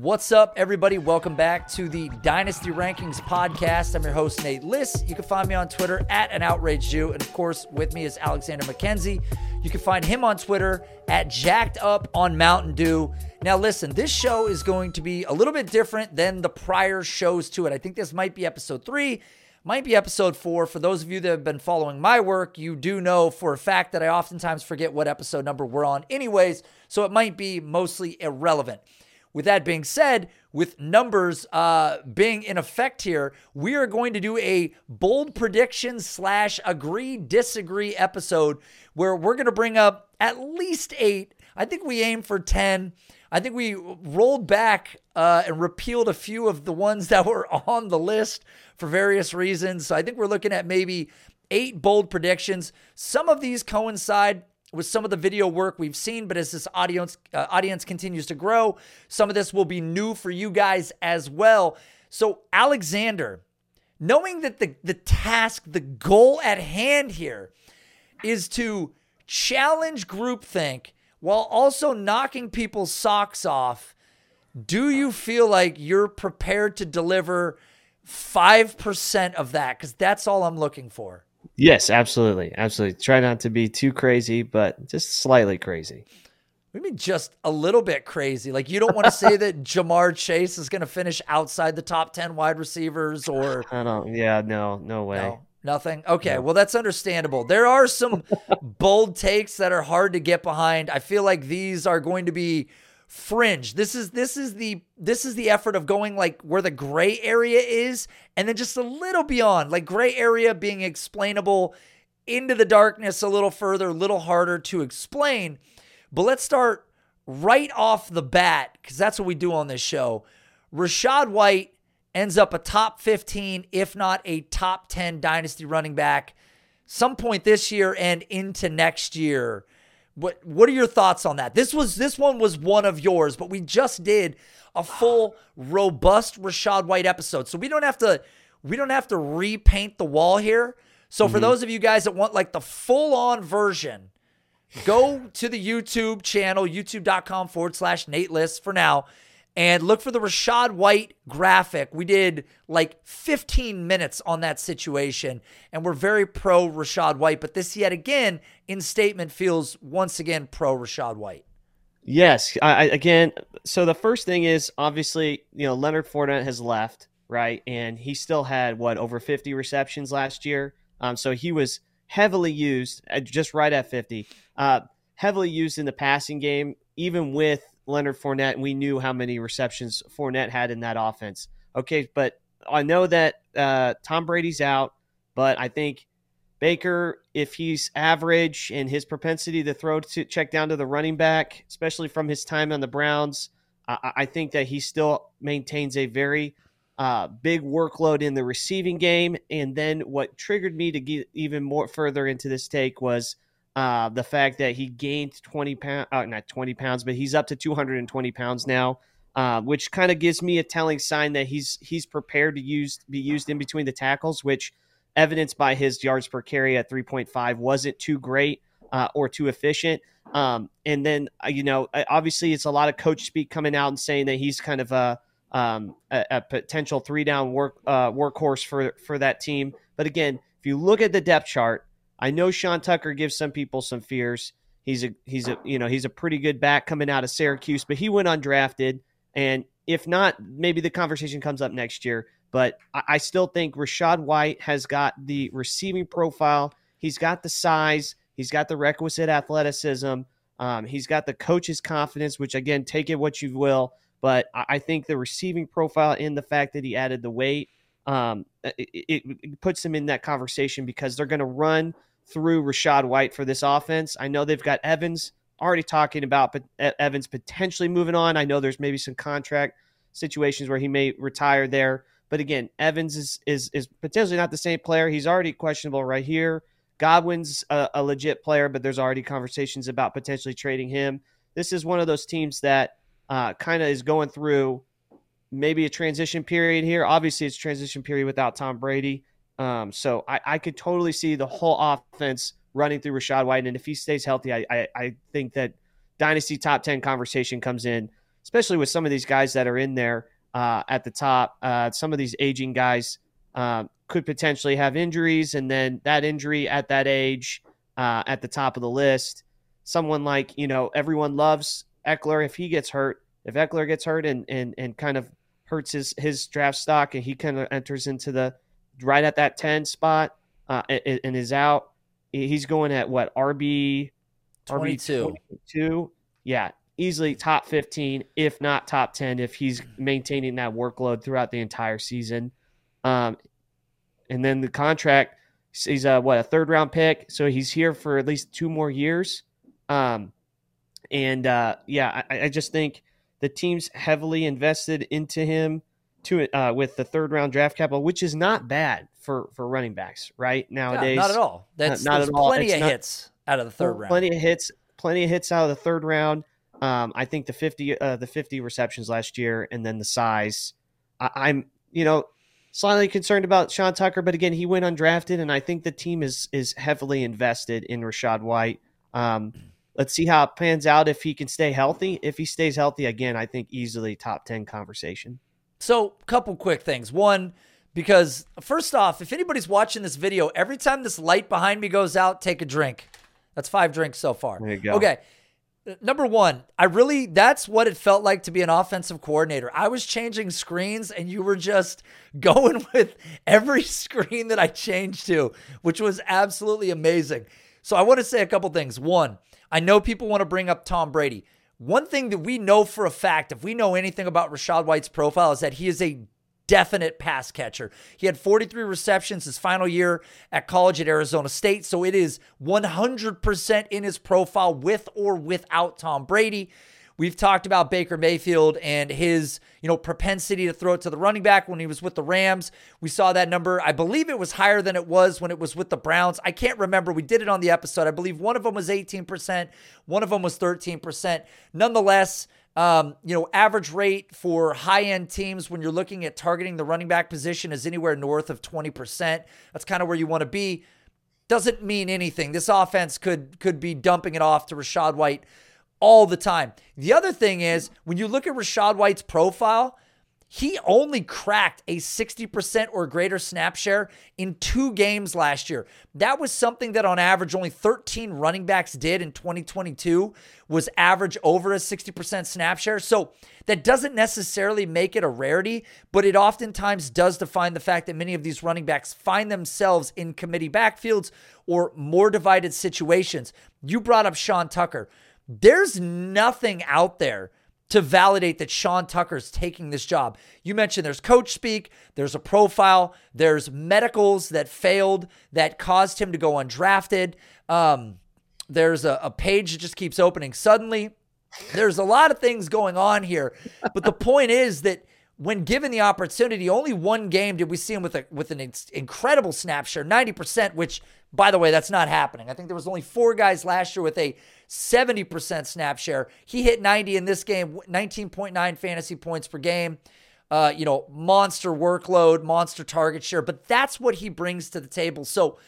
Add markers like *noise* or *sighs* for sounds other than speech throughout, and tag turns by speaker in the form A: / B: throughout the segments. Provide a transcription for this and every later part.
A: What's up, everybody? Welcome back to the Dynasty Rankings podcast. I'm your host, Nate Liss. You can find me on Twitter at an outraged Jew. And of course, with me is Alexander McKenzie. You can find him on Twitter at jacked up on Mountain Dew. Now, listen, this show is going to be a little bit different than the prior shows to it. I think this might be episode three, might be episode four. For those of you that have been following my work, you do know for a fact that I oftentimes forget what episode number we're on, anyways. So it might be mostly irrelevant. With that being said, with numbers uh, being in effect here, we are going to do a bold prediction slash agree disagree episode where we're going to bring up at least eight. I think we aim for 10. I think we rolled back uh, and repealed a few of the ones that were *laughs* on the list for various reasons. So I think we're looking at maybe eight bold predictions. Some of these coincide with some of the video work we've seen, but as this audience uh, audience continues to grow, some of this will be new for you guys as well. So Alexander, knowing that the the task, the goal at hand here is to challenge groupthink while also knocking people's socks off, do you feel like you're prepared to deliver 5% of that cuz that's all I'm looking for?
B: Yes, absolutely. Absolutely. Try not to be too crazy, but just slightly crazy.
A: I mean, just a little bit crazy. Like, you don't want to say that *laughs* Ja'Marr Chase is going to finish outside the top 10 wide receivers *sighs* or.
B: I don't, yeah, no, no way. No,
A: nothing? Okay, no. well, that's understandable. There are some *laughs* bold takes that are hard to get behind. I feel like these are going to be fringe. This is this is the this is the effort of going like where the gray area is and then just a little beyond, like gray area being explainable into the darkness a little further, a little harder to explain. But let's start right off the bat cuz that's what we do on this show. Rachaad White ends up a top 15 if not a top 10 dynasty running back some point this year and into next year. What what are your thoughts on that? This was this one was one of yours, but we just did a full robust Rachaad White episode. So we don't have to we don't have to repaint the wall here. So mm-hmm. for those of you guys that want like the full on version, go to the YouTube channel, youtube.com forward slash Nate Liss for now and look for the Rachaad White graphic. We did like 15 minutes on that situation, and we're very pro Rachaad White. But this, yet again, in statement feels once again pro Rachaad White.
B: Yes, I, again. So the first thing is obviously, you know, Leonard Fournette has left, right, and he still had what over 50 receptions last year. Um, so he was heavily used, uh, just right at 50. Uh, heavily used in the passing game, even with Leonard Fournette, and we knew how many receptions Fournette had in that offense. Okay, but I know that uh, Tom Brady's out, but I think Baker, if he's average and his propensity to throw to check down to the running back, especially from his time on the Browns, I, I think that he still maintains a very uh, big workload in the receiving game. And then what triggered me to get even more further into this take was – uh, the fact that he gained 20 pounds, uh, not 20 pounds, but he's up to 220 pounds now, uh, which kind of gives me a telling sign that he's he's prepared to use be used in between the tackles, which evidenced by his yards per carry at 3.5 wasn't too great uh, or too efficient. Um, and then uh, you know, obviously, it's a lot of coach speak coming out and saying that he's kind of a um, a, a, potential three down work uh, workhorse for for that team. But again, if you look at the depth chart, I know Sean Tucker gives some people some fears. He's a he's a you know he's a pretty good back coming out of Syracuse, but he went undrafted. And if not, maybe the conversation comes up next year. But I, I still think Rachaad White has got the receiving profile. He's got the size. He's got the requisite athleticism. Um, he's got the coach's confidence, which again, take it what you will. But I think the receiving profile and the fact that he added the weight, um, it, it, puts him in that conversation because they're going to run through Rachaad White for this offense. I know they've got Evans already talking about Evans potentially moving on. I know there's maybe some contract situations where he may retire there. But again, Evans is is is potentially not the same player. He's already questionable right here. Godwin's a, a legit player, but there's already conversations about potentially trading him. This is one of those teams that uh, kind of is going through maybe a transition period here. Obviously, it's transition period without Tom Brady. Um, so I, I could totally see the whole offense running through Rachaad White. And if he stays healthy, I, I, I think that dynasty top 10 conversation comes in especially with some of these guys that are in there uh, at the top. Uh, some of these aging guys uh, could potentially have injuries, and then that injury at that age, uh, at the top of the list, someone like you know everyone loves Ekeler. If he gets hurt, if Ekeler gets hurt and and and kind of hurts his his draft stock, and he kind of enters into the right at that ten spot uh, and, and is out, he's going at what RB
A: 22.
B: RB 22. Yeah, easily top 15, if not top 10, if he's maintaining that workload throughout the entire season. Um, and then the contract, he's a what a third round pick, so he's here for at least two more years. Um, and uh, yeah, I, I just think the team's heavily invested into him to uh, with the third round draft capital, which is not bad for for running backs right nowadays.
A: Yeah, not at all. That's
B: not
A: at
B: all.
A: Plenty
B: It's
A: of
B: not-
A: hits out of the third round.
B: Plenty of hits, plenty of hits out of the third round. Um, I think the fifty, uh, the fifty receptions last year, and then the size. I, I'm, you know, slightly concerned about Sean Tucker, but again, he went undrafted, and I think the team is is heavily invested in Rachaad White. Um, let's see how it pans out if he can stay healthy. If he stays healthy, again, I think easily top ten conversation.
A: So, couple quick things. One, because first off, if anybody's watching this video, every time this light behind me goes out, take a drink. That's five drinks so far.
B: There you go.
A: Okay. Uh, number one, I really, that's what it felt like to be an offensive coordinator. I was changing screens and you were just *laughs* going with every screen that I changed to, which was absolutely amazing. So I want to say a couple things. One, I know people want to bring up Tom Brady. One thing that we know for a fact, if we know anything about Rachaad White's profile, is that he is a definite pass catcher. He had 43 receptions his final year at college at Arizona State, so it is 100% in his profile with or without Tom Brady. We've talked about Baker Mayfield and his, you know, propensity to throw it to the running back when he was with the Rams. We saw that number. I believe it was higher than it was when it was with the Browns. I can't remember. We did it on the episode. I believe one of them was 18%, one of them was 13%. Nonetheless, um, you know, average rate for high end teams when you're looking at targeting the running back position is anywhere north of 20%. That's kind of where you want to be. Doesn't mean anything. This offense could could be dumping it off to Rachaad White all the time. The other thing is when you look at Rachaad White's profile, he only cracked a 60% or greater snap share in two games last year. That was something that on average only 13 running backs did in 2022 was average over a 60% snap share. So that doesn't necessarily make it a rarity, but it oftentimes does define the fact that many of these running backs find themselves in committee backfields or more divided situations. You brought up Sean Tucker. There's nothing out there to validate that Sean Tucker's taking this job. You mentioned there's coach speak, there's a profile, there's medicals that failed that caused him to go undrafted. Um, there's a, a page that just keeps opening suddenly. There's a lot of things going on here, but the point is that when given the opportunity, only one game did we see him with a with an incredible snap share, 90%, which by the way, that's not happening. I think there was only four guys last year with a 70% snap share. He hit 90 in this game, 19.9 fantasy points per game. Uh, you know, monster workload, monster target share, but that's what he brings to the table. So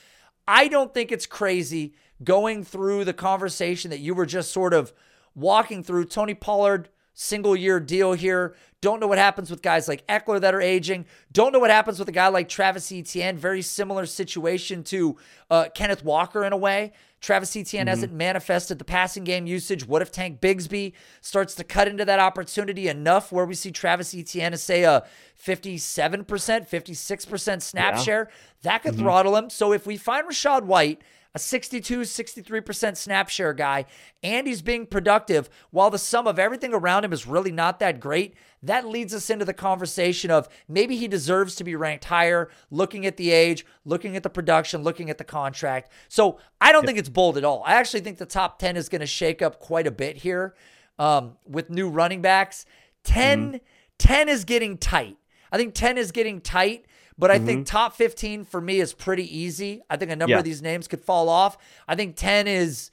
A: I don't think it's crazy going through the conversation that you were just sort of walking through. Tony Pollard, single year deal here. Don't know what happens with guys like Ekeler that are aging. Don't know what happens with a guy like Travis Etienne. Very similar situation to uh, Kenneth Walker in a way. Travis Etienne mm-hmm. hasn't manifested the passing game usage. What if Tank Bigsby starts to cut into that opportunity enough where we see Travis Etienne as, say, a 57%, 56% snap
B: Yeah.
A: share? That could throttle him. So if we find Rachaad White, a 62, 63% snap share guy, and he's being productive while the sum of everything around him is really not that great, that leads us into the conversation of maybe he deserves to be ranked higher, looking at the age, looking at the production, looking at the contract. So I don't think it's bold at all. I actually think the top 10 is going to shake up quite a bit here um, with new running backs. 10, 10 is getting tight. I think 10 is getting tight. But I think top 15 for me is pretty easy. I think a number
B: Yeah.
A: of these names could fall off. I think 10 is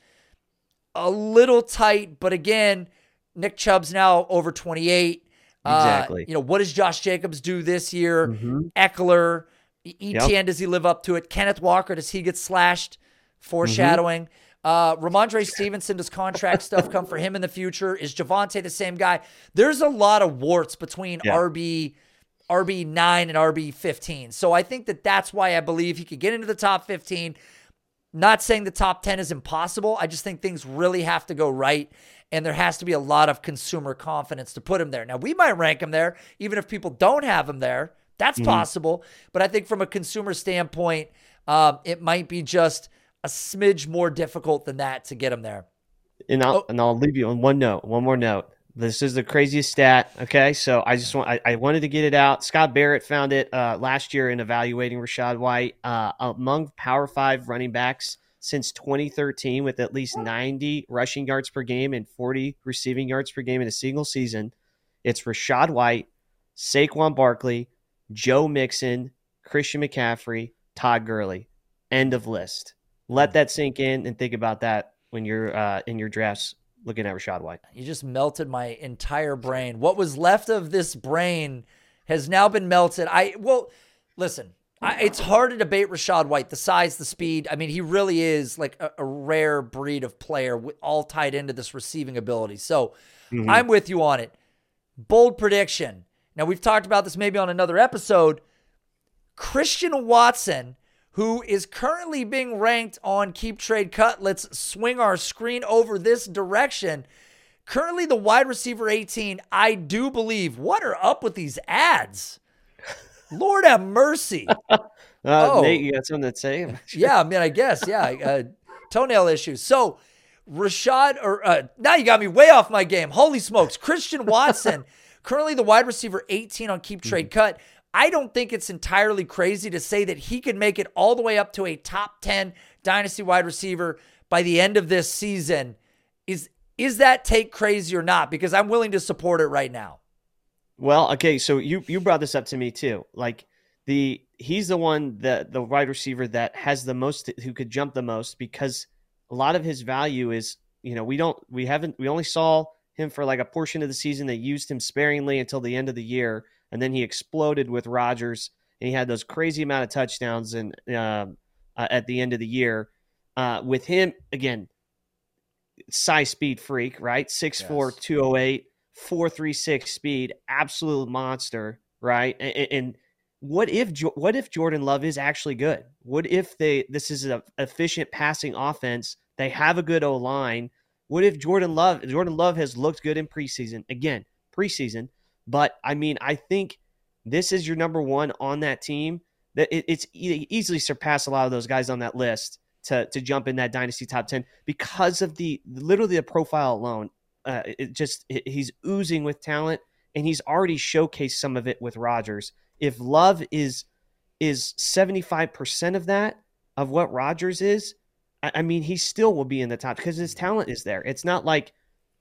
A: a little tight, but again, Nick Chubb's now over 28. Uh,
B: Exactly.
A: you know, what does Josh Jacobs do this year?
B: Mhm.
A: Ekeler, Etienne, does he live up to it? Kenneth Walker, does he get slashed? Foreshadowing. Uh, Rhamondre Stevenson, does contract stuff come for him in the future? Is Javonte the same guy? There's a lot of warts between yeah. RB RB nine and RB fifteen. So I think that that's why I believe he could get into the top fifteen. Not saying the top ten is impossible. I just think things really have to go right, and there has to be a lot of consumer confidence to put him there. Now we might rank him there, even if people don't have him there. That's mm-hmm. possible. But I think from a consumer standpoint, um, it might be just a smidge more difficult than that to get him there.
B: And I'll, oh. and I'll leave you on one note, one more note. This is the craziest stat. Okay. So I just want, I, I wanted to get it out. Scott Barrett found it uh, last year in evaluating Rachaad White uh, among Power Five running backs since 2013 with at least 90 rushing yards per game and 40 receiving yards per game in a single season. It's Rachaad White, Saquon Barkley, Joe Mixon, Christian McCaffrey, Todd Gurley. End of list. Let that sink in and think about that when you're uh, in your drafts looking at Rachaad White.
A: You just melted my entire brain. What was left of this brain has now been melted. I well, listen. I, it's hard to debate Rachaad White, the size, the speed. I mean, he really is like a, a rare breed of player, all tied into this receiving ability. So mm-hmm. I'm with you on it. Bold prediction. Now, we've talked about this maybe on another episode. Christian Watson, who is currently being ranked on Keep Trade Cut, let's swing our screen over this direction. Currently, the wide receiver 18, I do believe. What are up with these ads? Lord have mercy. *laughs*
B: uh, oh, Nate, you got something to say? *laughs*
A: yeah, I mean, I guess, yeah. Uh, toenail issues. So, Rachaad, or uh, now you got me way off my game. Holy smokes. Christian Watson *laughs* Currently, the wide receiver 18 on keep trade mm-hmm. cut. I don't think it's entirely crazy to say that he could make it all the way up to a top 10 dynasty wide receiver by the end of this season. Is is that take crazy or not? Because I'm willing to support it right now.
B: Well, okay, so you you brought this up to me too. Like the he's the one that the wide receiver that has the most who could jump the most because a lot of his value is, you know, we don't we haven't we only saw him for like a portion of the season. They used him sparingly until the end of the year, and then he exploded with Rodgers, and he had those crazy amount of touchdowns and uh, uh, at the end of the year. Uh, with him again, size speed freak, right? 6'4", yes. 208, 436 speed, absolute monster, right? And, and what if what if Jordan Love is actually good? What if they this is an efficient passing offense? They have a good O line. What if Jordan Love Jordan Love has looked good in preseason? Again, preseason, but I mean, I think this is your number one on that team. That it, it's easily surpassed a lot of those guys on that list to to jump in that dynasty top ten because of the literally the profile alone. Uh, it just it, he's oozing with talent, and he's already showcased some of it with Rodgers. If Love is is seventy five percent of that of what Rodgers is, I mean, he still will be in the top because his talent is there. It's not like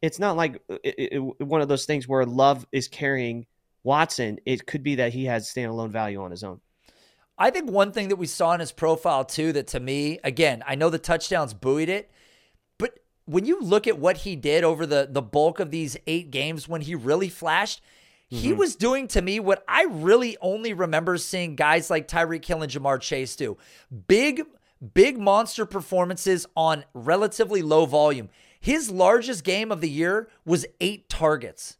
B: it's not like it, it, one of those things where Love is carrying Watson. It could be that he has standalone value on his own.
A: I think one thing that we saw in his profile too, that to me, again, I know the touchdowns buoyed it, but when you look at what he did over the the bulk of these eight games, when he really flashed, mm-hmm. he was doing to me what I really only remember seeing guys like Tyreek Hill and Ja'Marr Chase do: big big monster performances on relatively low volume. His largest game of the year was eight targets.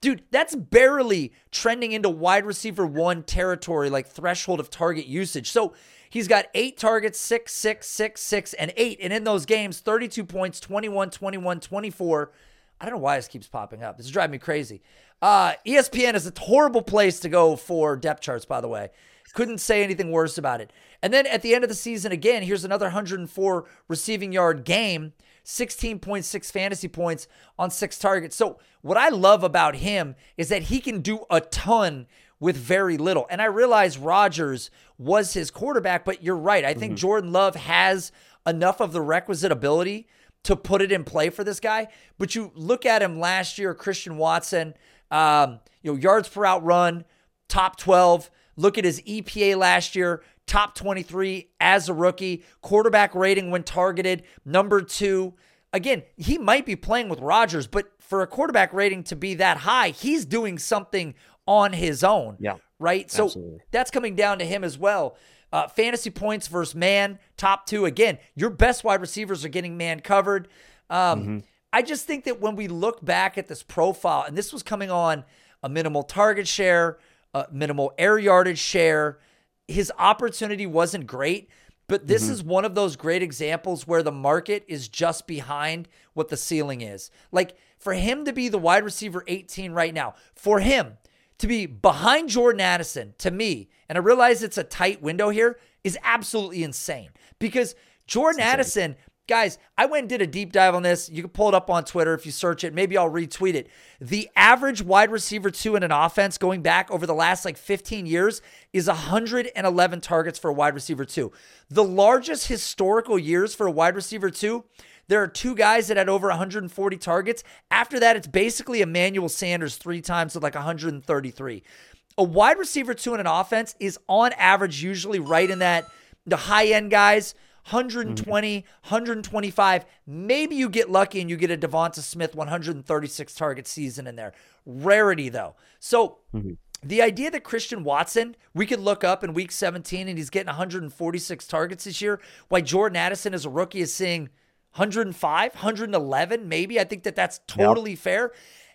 A: Dude, that's barely trending into wide receiver one territory, like threshold of target usage. So he's got eight targets, six, six, six, six, and eight. And in those games, 32 points, 21, 21, 24. I don't know why this keeps popping up. This is driving me crazy. Uh, ESPN is a horrible place to go for depth charts, by the way. Couldn't say anything worse about it. And then at the end of the season, again, here's another 104 receiving yard game, 16.6 fantasy points on six targets. So, what I love about him is that he can do a ton with very little. And I realize Rodgers was his quarterback, but you're right. I think mm-hmm. Jordan Love has enough of the requisite ability to put it in play for this guy. But you look at him last year, Christian Watson, um, you know, yards per route run, top 12. Look at his EPA last year, top 23 as a rookie, quarterback rating when targeted, number two. Again, he might be playing with Rodgers, but for a quarterback rating to be that high, he's doing something on his own.
B: Yeah.
A: Right. So absolutely. that's coming down to him as well. Uh, fantasy points versus man, top two. Again, your best wide receivers are getting man covered. Um, mm-hmm. I just think that when we look back at this profile, and this was coming on a minimal target share, a minimal air yardage share, his opportunity wasn't great. But this mm-hmm. is one of those great examples where the market is just behind what the ceiling is. Like for him to be the wide receiver 18 right now, for him to be behind Jordan Addison, to me, and I realize it's a tight window here, is absolutely insane. Because Jordan Addison Guys, I went and did a deep dive on this. You can pull it up on Twitter if you search it. Maybe I'll retweet it. The average wide receiver two in an offense going back over the last like 15 years is 111 targets for a wide receiver two. The largest historical years for a wide receiver two, there are two guys that had over 140 targets. After that, it's basically Emmanuel Sanders three times with like 133. A wide receiver two in an offense is on average usually right in that the high end guys 120, mm-hmm. 125. Maybe you get lucky and you get a Devonta Smith 136 target season in there. Rarity though. So mm-hmm. the idea that Christian Watson, we could look up in week 17 and he's getting 146 targets this year, why Jordan Addison as a rookie is seeing 105, 111 maybe. I think that that's totally yep. fair.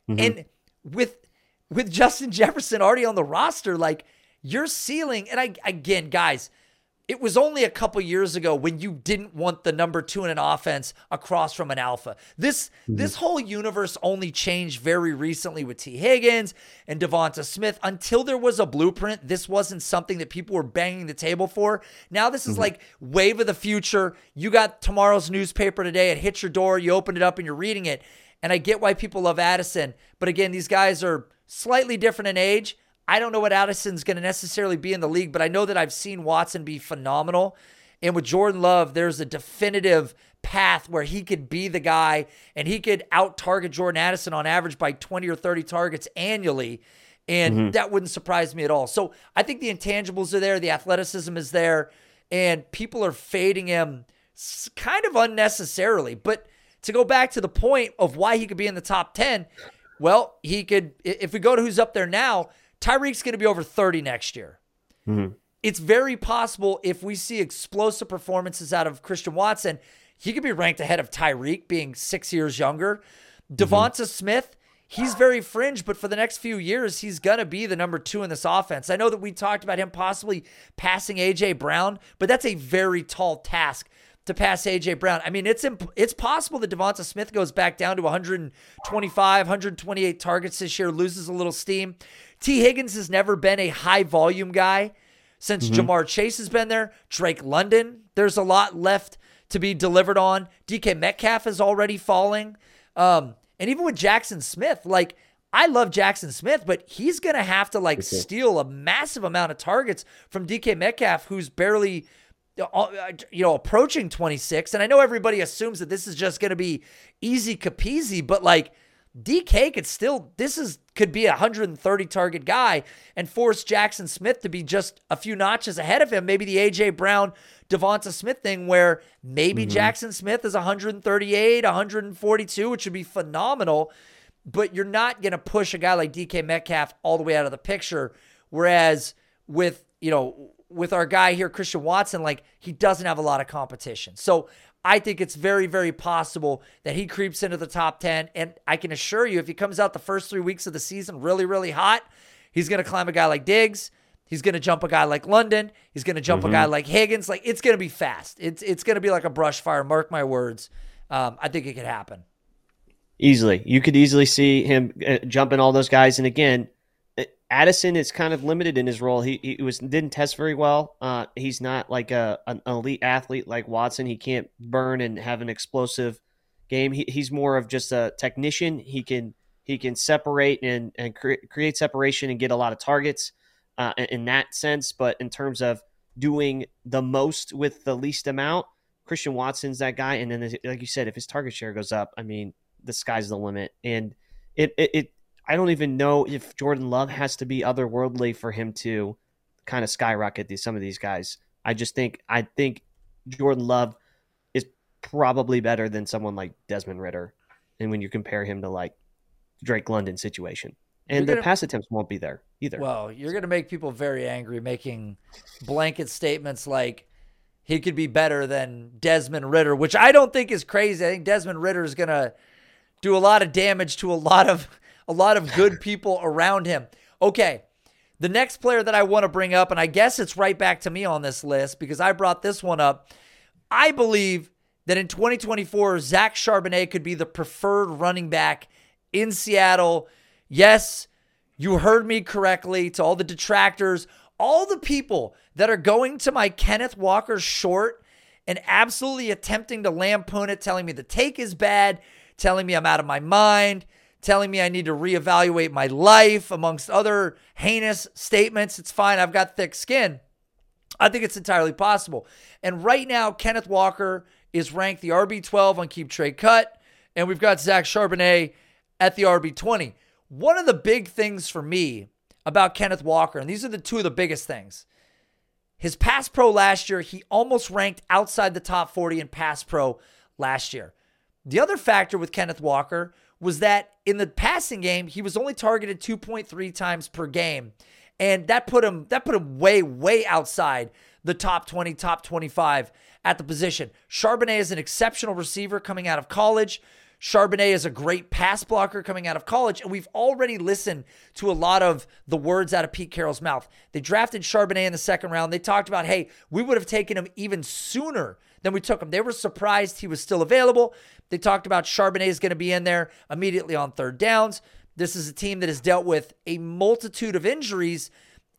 A: Mm-hmm. And with with Justin Jefferson already on the roster, like your ceiling, and I again, guys, it was only a couple years ago when you didn't want the number two in an offense across from an alpha. This mm-hmm. this whole universe only changed very recently with Tee Higgins and Devonta Smith. Until there was a blueprint, this wasn't something that people were banging the table for. Now this is mm-hmm. like wave of the future. You got tomorrow's newspaper today. It hits your door. You open it up and you're reading it. And I get why people love Addison, but again, these guys are slightly different in age. I don't know what Addison's going to necessarily be in the league, but I know that I've seen Watson be phenomenal. And with Jordan Love, there's a definitive path where he could be the guy and he could out target Jordan Addison on average by 20 or 30 targets annually. And mm-hmm. that wouldn't surprise me at all. So I think the intangibles are there, the athleticism is there, and people are fading him kind of unnecessarily. But to go back to the point of why he could be in the top 10, well, he could, if we go to who's up there now, Tyreek's going to be over 30 next year. Mm-hmm. It's very possible if we see explosive performances out of Christian Watson, he could be ranked ahead of Tyreek, being six years younger. Devonta mm-hmm. Smith, he's very fringe, but for the next few years, he's going to be the number two in this offense. I know that we talked about him possibly passing A.J. Brown, but that's a very tall task to pass AJ Brown. I mean, it's imp- it's possible that Devonta Smith goes back down to 125, 128 targets this year, loses a little steam. Tee Higgins has never been a high volume guy since mm-hmm. Ja'Marr Chase has been there. Drake London, there's a lot left to be delivered on. DK Metcalf is already falling. Um, and even with Jaxon Smith, like I love Jaxon Smith, but he's gonna have to like okay. steal a massive amount of targets from DK Metcalf, who's barely uh, you know, approaching 26. And I know everybody assumes that this is just going to be easy capeasy, but like DK could still, this is, could be a 130 target guy and force Jaxon Smith to be just a few notches ahead of him. Maybe the AJ Brown, Devonta Smith thing where maybe mm-hmm. Jaxon Smith is 138, 142, which would be phenomenal. But you're not going to push a guy like DK Metcalf all the way out of the picture. Whereas with, you know, with our guy here, Christian Watson, like he doesn't have a lot of competition. So I think it's very, very possible that he creeps into the top 10. And I can assure you, if he comes out the first three weeks of the season really, really hot, he's going to climb a guy like Diggs. He's going to jump a guy like London. He's going to jump mm-hmm. a guy like Higgins. Like it's going to be fast. It's it's going to be like a brush fire. Mark my words. Um, I think it could happen.
B: Easily, you could easily see him uh, jumping all those guys. And again, Addison is kind of limited in his role. He, he was didn't test very well. Uh, he's not like a an elite athlete like Watson. He can't burn and have an explosive game. He, he's more of just a technician. He can he can separate and and cre- create separation and get a lot of targets uh, in that sense. But in terms of doing the most with the least amount, Christian Watson's that guy. And then, like you said, if his target share goes up, I mean, the sky's the limit. And it, it, it I don't even know if Jordan Love has to be otherworldly for him to kind of skyrocket these some of these guys. I just think I think Jordan Love is probably better than someone like Desmond Ridder, and when you compare him to like Drake London situation, and gonna, the pass attempts won't be there. either.
A: Well, you're going to make people very angry making blanket statements like he could be better than Desmond Ridder, which I don't think is crazy. I think Desmond Ridder is going to do a lot of damage to a lot of a lot of good people around him. Okay. The next player that I want to bring up and I guess it's right back to me on this list because I brought this one up. I believe that in 2024 Zach Charbonnet could be the preferred running back in Seattle. Yes, you heard me correctly to all the detractors, all the people that are going to my Kenneth Walker short and absolutely attempting to lampoon it, telling me the take is bad, telling me I'm out of my mind, telling me I need to reevaluate my life, amongst other heinous statements. It's fine. I've got thick skin. I think it's entirely possible. And right now, Kenneth Walker is ranked the RB12 on Keep Trade Cut, and we've got Zach Charbonnet at the RB20. One of the big things for me about Kenneth Walker, and these are the two of the biggest things. His pass pro last year, he almost ranked outside the top 40 in pass pro last year. The other factor with Kenneth Walker was that in the passing game, he was only targeted 2.3 times per game. And that put him that put him way, way outside the top 20, top 25 at the position. Charbonnet is an exceptional receiver coming out of college. Charbonnet is a great pass blocker coming out of college, and we've already listened to a lot of the words out of Pete Carroll's mouth. They drafted Charbonnet in the second round. They talked about, hey, we would have taken him even sooner than we took him. They were surprised he was still available. They talked about Charbonnet is going to be in there immediately on third downs. This is a team that has dealt with a multitude of injuries,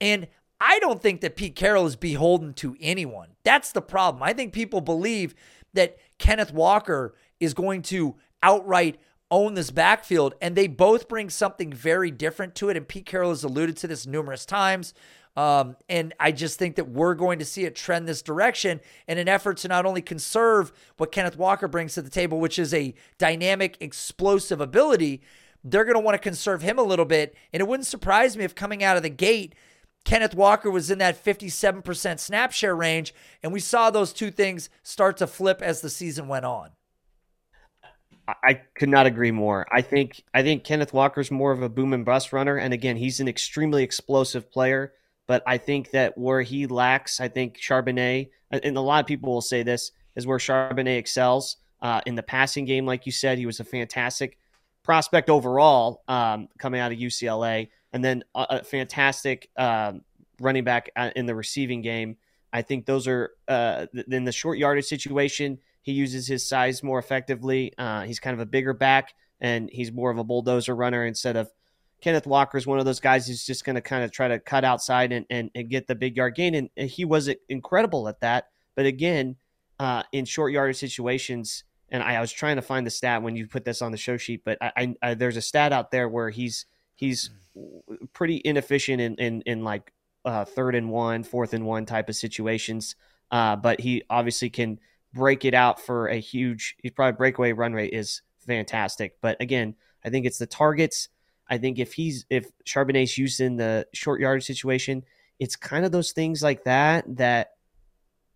A: and I don't think that Pete Carroll is beholden to anyone. That's the problem. I think people believe that Kenneth Walker is going to outright own this backfield, and they both bring something very different to it. And Pete Carroll has alluded to this numerous times. Um, and I just think that we're going to see it trend this direction in an effort to not only conserve what Kenneth Walker brings to the table, which is a dynamic, explosive ability, they're going to want to conserve him a little bit. And it wouldn't surprise me if coming out of the gate, Kenneth Walker was in that 57% snap share range. And we saw those two things start to flip as the season went on.
B: I could not agree more. I think I think Kenneth Walker's more of a boom and bust runner, and again, he's an extremely explosive player. But I think that where he lacks, I think Charbonnet, and a lot of people will say this, is where Charbonnet excels uh, in the passing game. Like you said, he was a fantastic prospect overall um, coming out of UCLA, and then a, a fantastic um, running back uh, in the receiving game. I think those are uh, in the short yardage situation. He uses his size more effectively. Uh, he's kind of a bigger back, and he's more of a bulldozer runner instead of Kenneth Walker is one of those guys who's just going to kind of try to cut outside and, and, and, get the big yard gain. And, he was incredible at that. But again, uh, in short yardage situations, and I, I, was trying to find the stat when you put this on the show sheet, but I, I, there's a stat out there where he's he's pretty inefficient in in, in like uh, third and one, fourth and one type of situations. Uh, but he obviously can break it out for a huge. His probably breakaway run rate is fantastic. But again, I think it's the targets. I think if he's if Charbonnet's used in the short yard situation, it's kind of those things like that that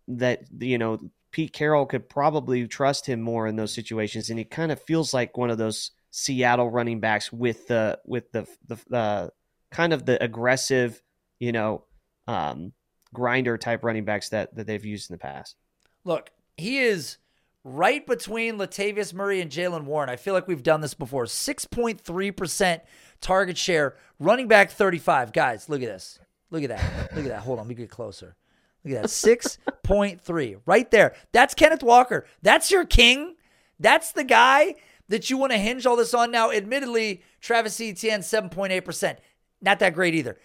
B: that you know Pete Carroll could probably trust him more in those situations, and he kind of feels like one of those Seattle running backs with the with the the, kind of the aggressive, you know, um, grinder type running backs that that they've used in the past.
A: Look, he is right between Latavius Murray and Jaylen Warren. I feel like we've done this before. 6.3% target share, running back 35. Guys, look at this. Look at that. Look at that. Hold on, let me get closer. Look at that. 6.3 right there. That's Kenneth Walker. That's your king. That's the guy that you want to hinge all this on. Now, admittedly, Travis Etienne, 7.8%. Not that great either.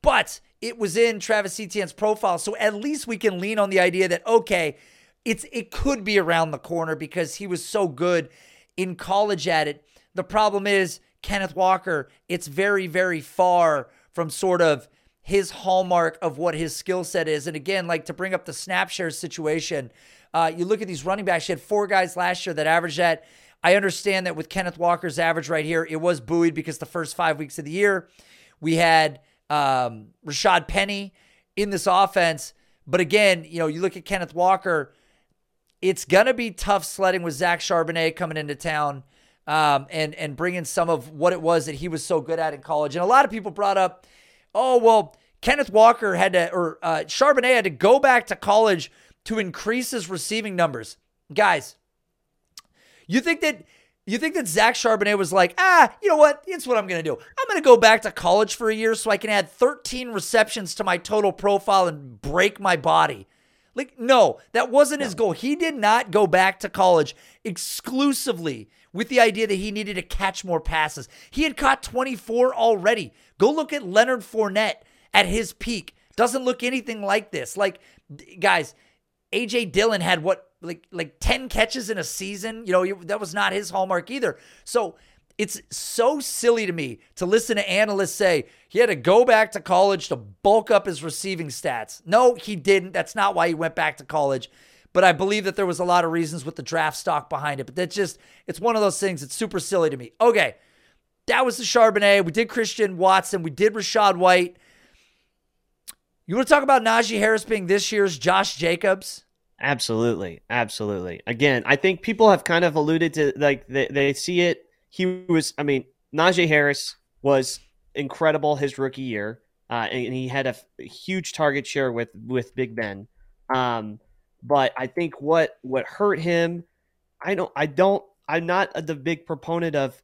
A: But it was in Travis Etienne's profile. So at least we can lean on the idea that, okay, it's it could be around the corner because he was so good in college at it. The problem is Kenneth Walker, it's very very far from sort of his hallmark of what his skill set is. And again, like to bring up the snap share situation, uh, you look at these running backs. You had four guys last year that averaged that. I understand that with Kenneth Walker's average right here, it was buoyed because the first five weeks of the year, we had um, Rashad Penny in this offense. But again, you know, you look at Kenneth Walker, it's going to be tough sledding with Zach Charbonnet coming into town um, and, and bringing some of what it was that he was so good at in college. And a lot of people brought up oh, well, Kenneth Walker had to, or uh, Charbonnet had to go back to college to increase his receiving numbers. Guys, you think that you think that Zach Charbonnet was like, ah, you know what? It's what I'm going to do. I'm going to go back to college for a year so I can add 13 receptions to my total profile and break my body. Like, no, that wasn't no. his goal. He did not go back to college exclusively with the idea that he needed to catch more passes. He had caught 24 already. Go look at Leonard Fournette at his peak. Doesn't look anything like this. Like, guys, AJ Dillon had what like like 10 catches in a season. You know, that was not his hallmark either. So it's so silly to me to listen to analysts say he had to go back to college to bulk up his receiving stats. No, he didn't. That's not why he went back to college. But I believe that there was a lot of reasons with the draft stock behind it. But that's just, it's one of those things. It's super silly to me. Okay. That was the Charbonnet. We did Christian Watson. We did Rachaad White. You want to talk about Najee Harris being this year's Josh Jacobs?
B: Absolutely, absolutely. Again, I think people have kind of alluded to like they, they see it. He was, I mean, Najee Harris was incredible his rookie year, uh, and he had a, a, huge target share with with Big Ben. Um, but I think what what hurt him, I don't, I don't, I'm not the big proponent of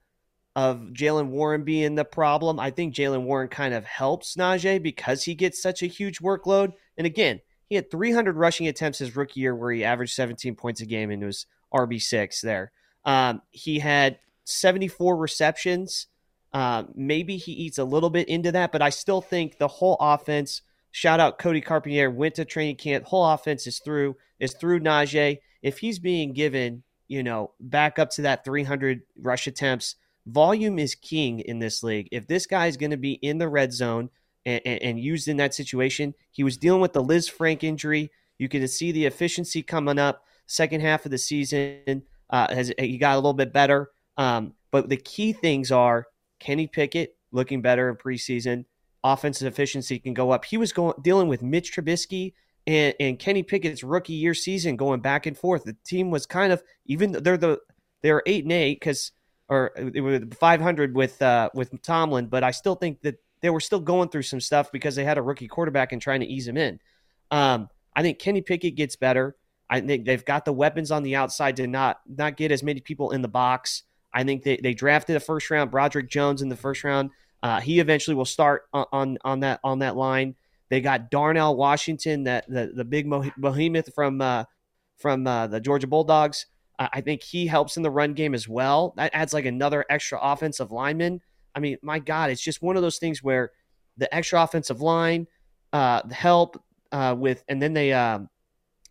B: of Jaylen Warren being the problem. I think Jaylen Warren kind of helps Najee because he gets such a huge workload. And again, he had 300 rushing attempts his rookie year, where he averaged 17 points a game and was RB six there. Um, he had 74 receptions. Uh, maybe he eats a little bit into that, but I still think the whole offense. Shout out Cody Carpentier went to training camp. Whole offense is through is through Najee. If he's being given, you know, back up to that 300 rush attempts, volume is king in this league. If this guy is going to be in the red zone, and, and, used in that situation. He was dealing with the Lisfranc injury. You can see the efficiency coming up. Second half of the season, uh, has he got a little bit better. Um, but the key things are Kenny Pickett looking better in preseason. Offensive efficiency can go up. He was going dealing with Mitch Trubisky and, and Kenny Pickett's rookie year season going back and forth. The team was kind of even they're the they're eight and eight because or it was 500 with uh, with Tomlin, but I still think that they were still going through some stuff because they had a rookie quarterback and trying to ease him in. Um, I think Kenny Pickett gets better. I think they've got the weapons on the outside to not not get as many people in the box. I think they, they drafted a first round Broderick Jones in the first round. Uh, he eventually will start on, on, on that on that line. They got Darnell Washington, that the the big behemoth from uh, from uh, the Georgia Bulldogs. I think he helps in the run game as well. That adds like another extra offensive lineman. I mean, my God, it's just one of those things where the extra offensive line, uh, the help uh, with, and then they um,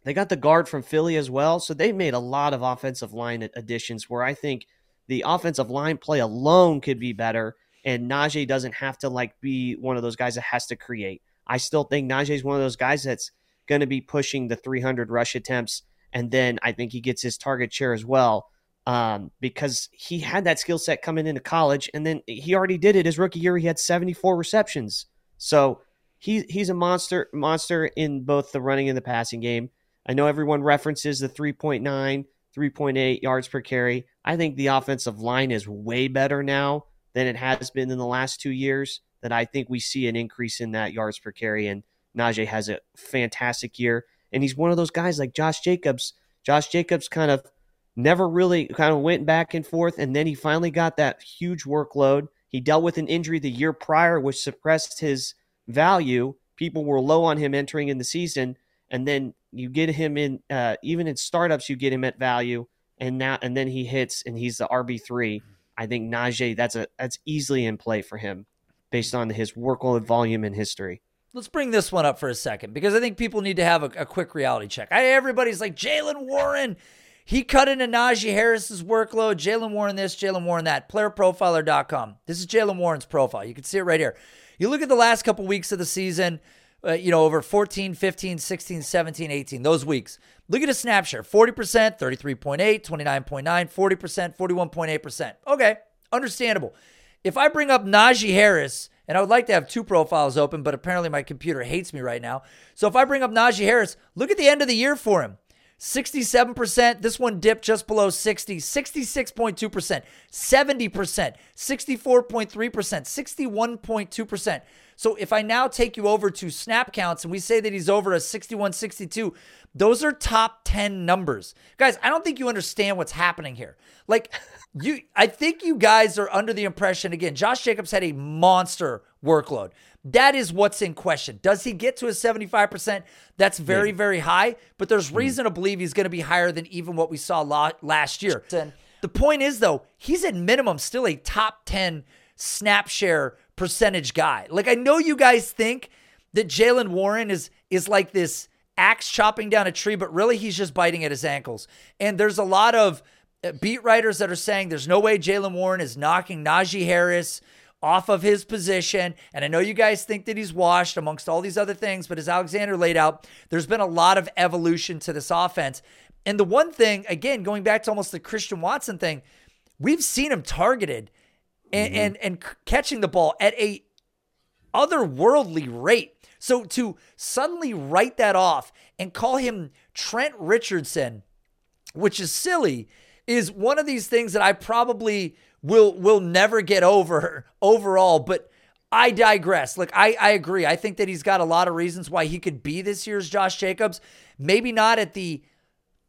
B: they got the guard from Philly as well, so they made a lot of offensive line additions. Where I think the offensive line play alone could be better, and Najee doesn't have to like be one of those guys that has to create. I still think Najee is one of those guys that's going to be pushing the 300 rush attempts, and then I think he gets his target share as well um, because he had that skill set coming into college, and then he already did it his rookie year. He had 74 receptions, so he he's a monster monster in both the running and the passing game. I know everyone references the 3.9, 3.8 yards per carry. I think the offensive line is way better now than it has been in the last two years. That I think we see an increase in that yards per carry, and Najee has a fantastic year, and he's one of those guys like Josh Jacobs. Josh Jacobs kind of never really kind of went back and forth. And then he finally got that huge workload. He dealt with an injury the year prior, which suppressed his value. People were low on him entering in the season. And then you get him in, uh, even in startups, you get him at value. And now, and then he hits and he's the RB3. I think Najee, that's a, that's easily in play for him based on his workload volume and history
A: let's bring this one up for a second because I think people need to have a, a quick reality check. I, everybody's like Jaylen Warren, he cut into Najee Harris's workload. Jaylen Warren this, Jaylen Warren that. PlayerProfiler.com. This is Jaylen Warren's profile. You can see it right here. You look at the last couple weeks of the season, uh, you know, over 14, 15, 16, 17, 18, those weeks. Look at his snap share 40%, 33.8, 29.9, 40%, 41.8%. Okay, understandable. If I bring up Najee Harris, and I would like to have two profiles open, but apparently my computer hates me right now. So if I bring up Najee Harris, look at the end of the year for him. 67%. This one dipped just below 60, 66.2%, 70%, 64.3%, 61.2%. So if I now take you over to snap counts and we say that he's over a 61 62, those are top 10 numbers. Guys, I don't think you understand what's happening here. Like, *laughs* you I think you guys are under the impression again, Josh Jacobs had a monster workload. That is what's in question. Does he get to a 75%? That's very, very high, but there's
B: Mm-hmm.
A: reason to believe he's going to be higher than even what we saw last year. The point is, though, he's at minimum still a top 10 snap share percentage guy. Like, I know you guys think that Jaylen Warren is is like this axe chopping down a tree, but really he's just biting at his ankles. And there's a lot of uh, beat writers that are saying there's no way Jaylen Warren is knocking Najee Harris off of his position. And I know you guys think that he's washed amongst all these other things, but as Alexander laid out, there's been a lot of evolution to this offense. And the one thing, again, going back to almost the Christian Watson thing, we've seen him targeted and mm-hmm. and, and c- catching the ball at a otherworldly rate. So to suddenly write that off and call him Trent Richardson, which is silly, is one of these things that I probably will will never get over *laughs* overall. But I digress. Like I, I agree. I think that he's got a lot of reasons why he could be this year's Josh Jacobs. Maybe not at the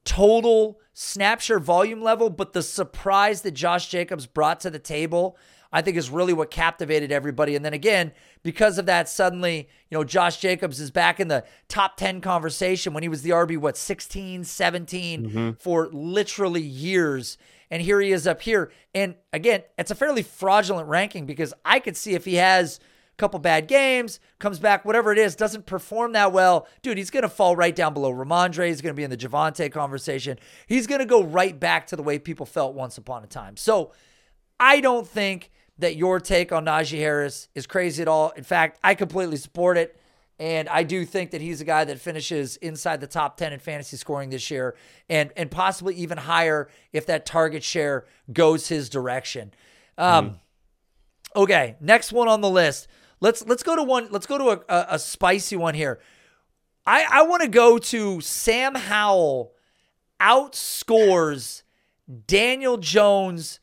A: total snapshot volume level, but the surprise that Josh Jacobs brought to the table, I think is really what captivated everybody. And then again, because of that, suddenly, you know, Josh Jacobs is back in the top 10 conversation when he was the RB, what, 16, 17 mm-hmm. for literally years. And here he is up here. And again, it's a fairly fraudulent ranking because I could see if he has couple bad games, comes back, whatever it is, doesn't perform that well, dude, he's going to fall right down below Rhamondre. He's going to be in the Javonte conversation. He's going to go right back to the way people felt once upon a time. So I don't think that your take on Najee Harris is crazy at all. In fact, I completely support it. And I do think that he's a guy that finishes inside the top 10 in fantasy scoring this year and, and possibly even higher if that target share goes his direction. Um, Okay, next one on the list. Let's let's go to one. Let's go to a, a, a spicy one here. I I want to go to Sam Howell outscores Daniel Jones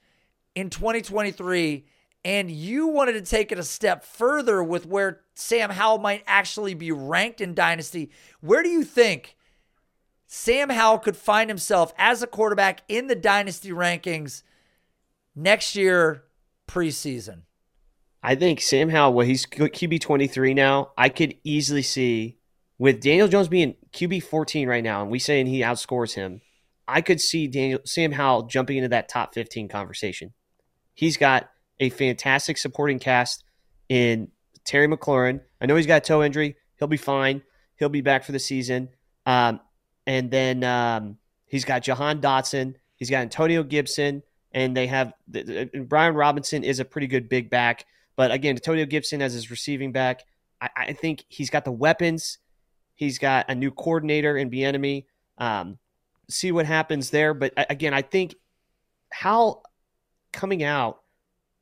A: in 2023, and you wanted to take it a step further with where Sam Howell might actually be ranked in Dynasty. Where do you think Sam Howell could find himself as a quarterback in the Dynasty rankings next year preseason?
B: I think Sam Howell, well, he's QB 23 now. I could easily see with Daniel Jones being QB 14 right now, and we saying he outscores him. I could see Daniel Sam Howell jumping into that top 15 conversation. He's got a fantastic supporting cast in Terry McLaurin. I know he's got toe injury. He'll be fine. He'll be back for the season. Um, and then um, he's got Jahan Dotson. He's got Antonio Gibson, and they have and Brian Robinson is a pretty good big back. But again, Antonio Gibson as his receiving back, I, I think he's got the weapons. He's got a new coordinator in Bieniemy. Um, see what happens there. But again, I think how coming out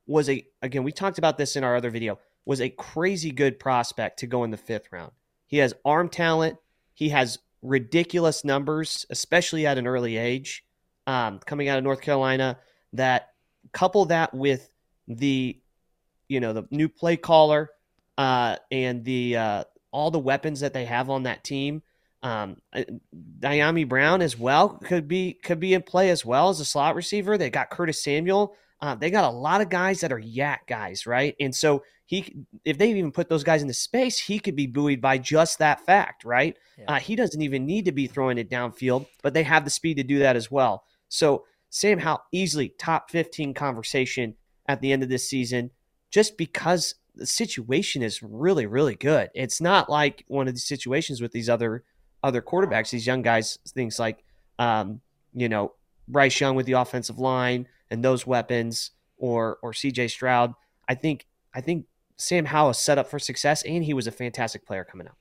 B: was a again we talked about this in our other video was a crazy good prospect to go in the fifth round. He has arm talent. He has ridiculous numbers, especially at an early age, um, coming out of North Carolina. That couple that with the you know the new play caller uh, and the uh, all the weapons that they have on that team. Um, Dyami Brown as well could be could be in play as well as a slot receiver. They got Curtis Samuel. Uh, they got a lot of guys that are YAC guys, right? And so he, if they even put those guys into space, he could be buoyed by just that fact, right?
A: Yeah.
B: Uh, he doesn't even need to be throwing it downfield, but they have the speed to do that as well. So Sam Howell easily top 15 conversation at the end of this season, just because the situation is really, really good. It's not like one of these situations with these other other quarterbacks, these young guys, things like um, you know, Bryce Young with the offensive line and those weapons, or or CJ Stroud. I think I think Sam Howell is set up for success, and he was a fantastic player coming out.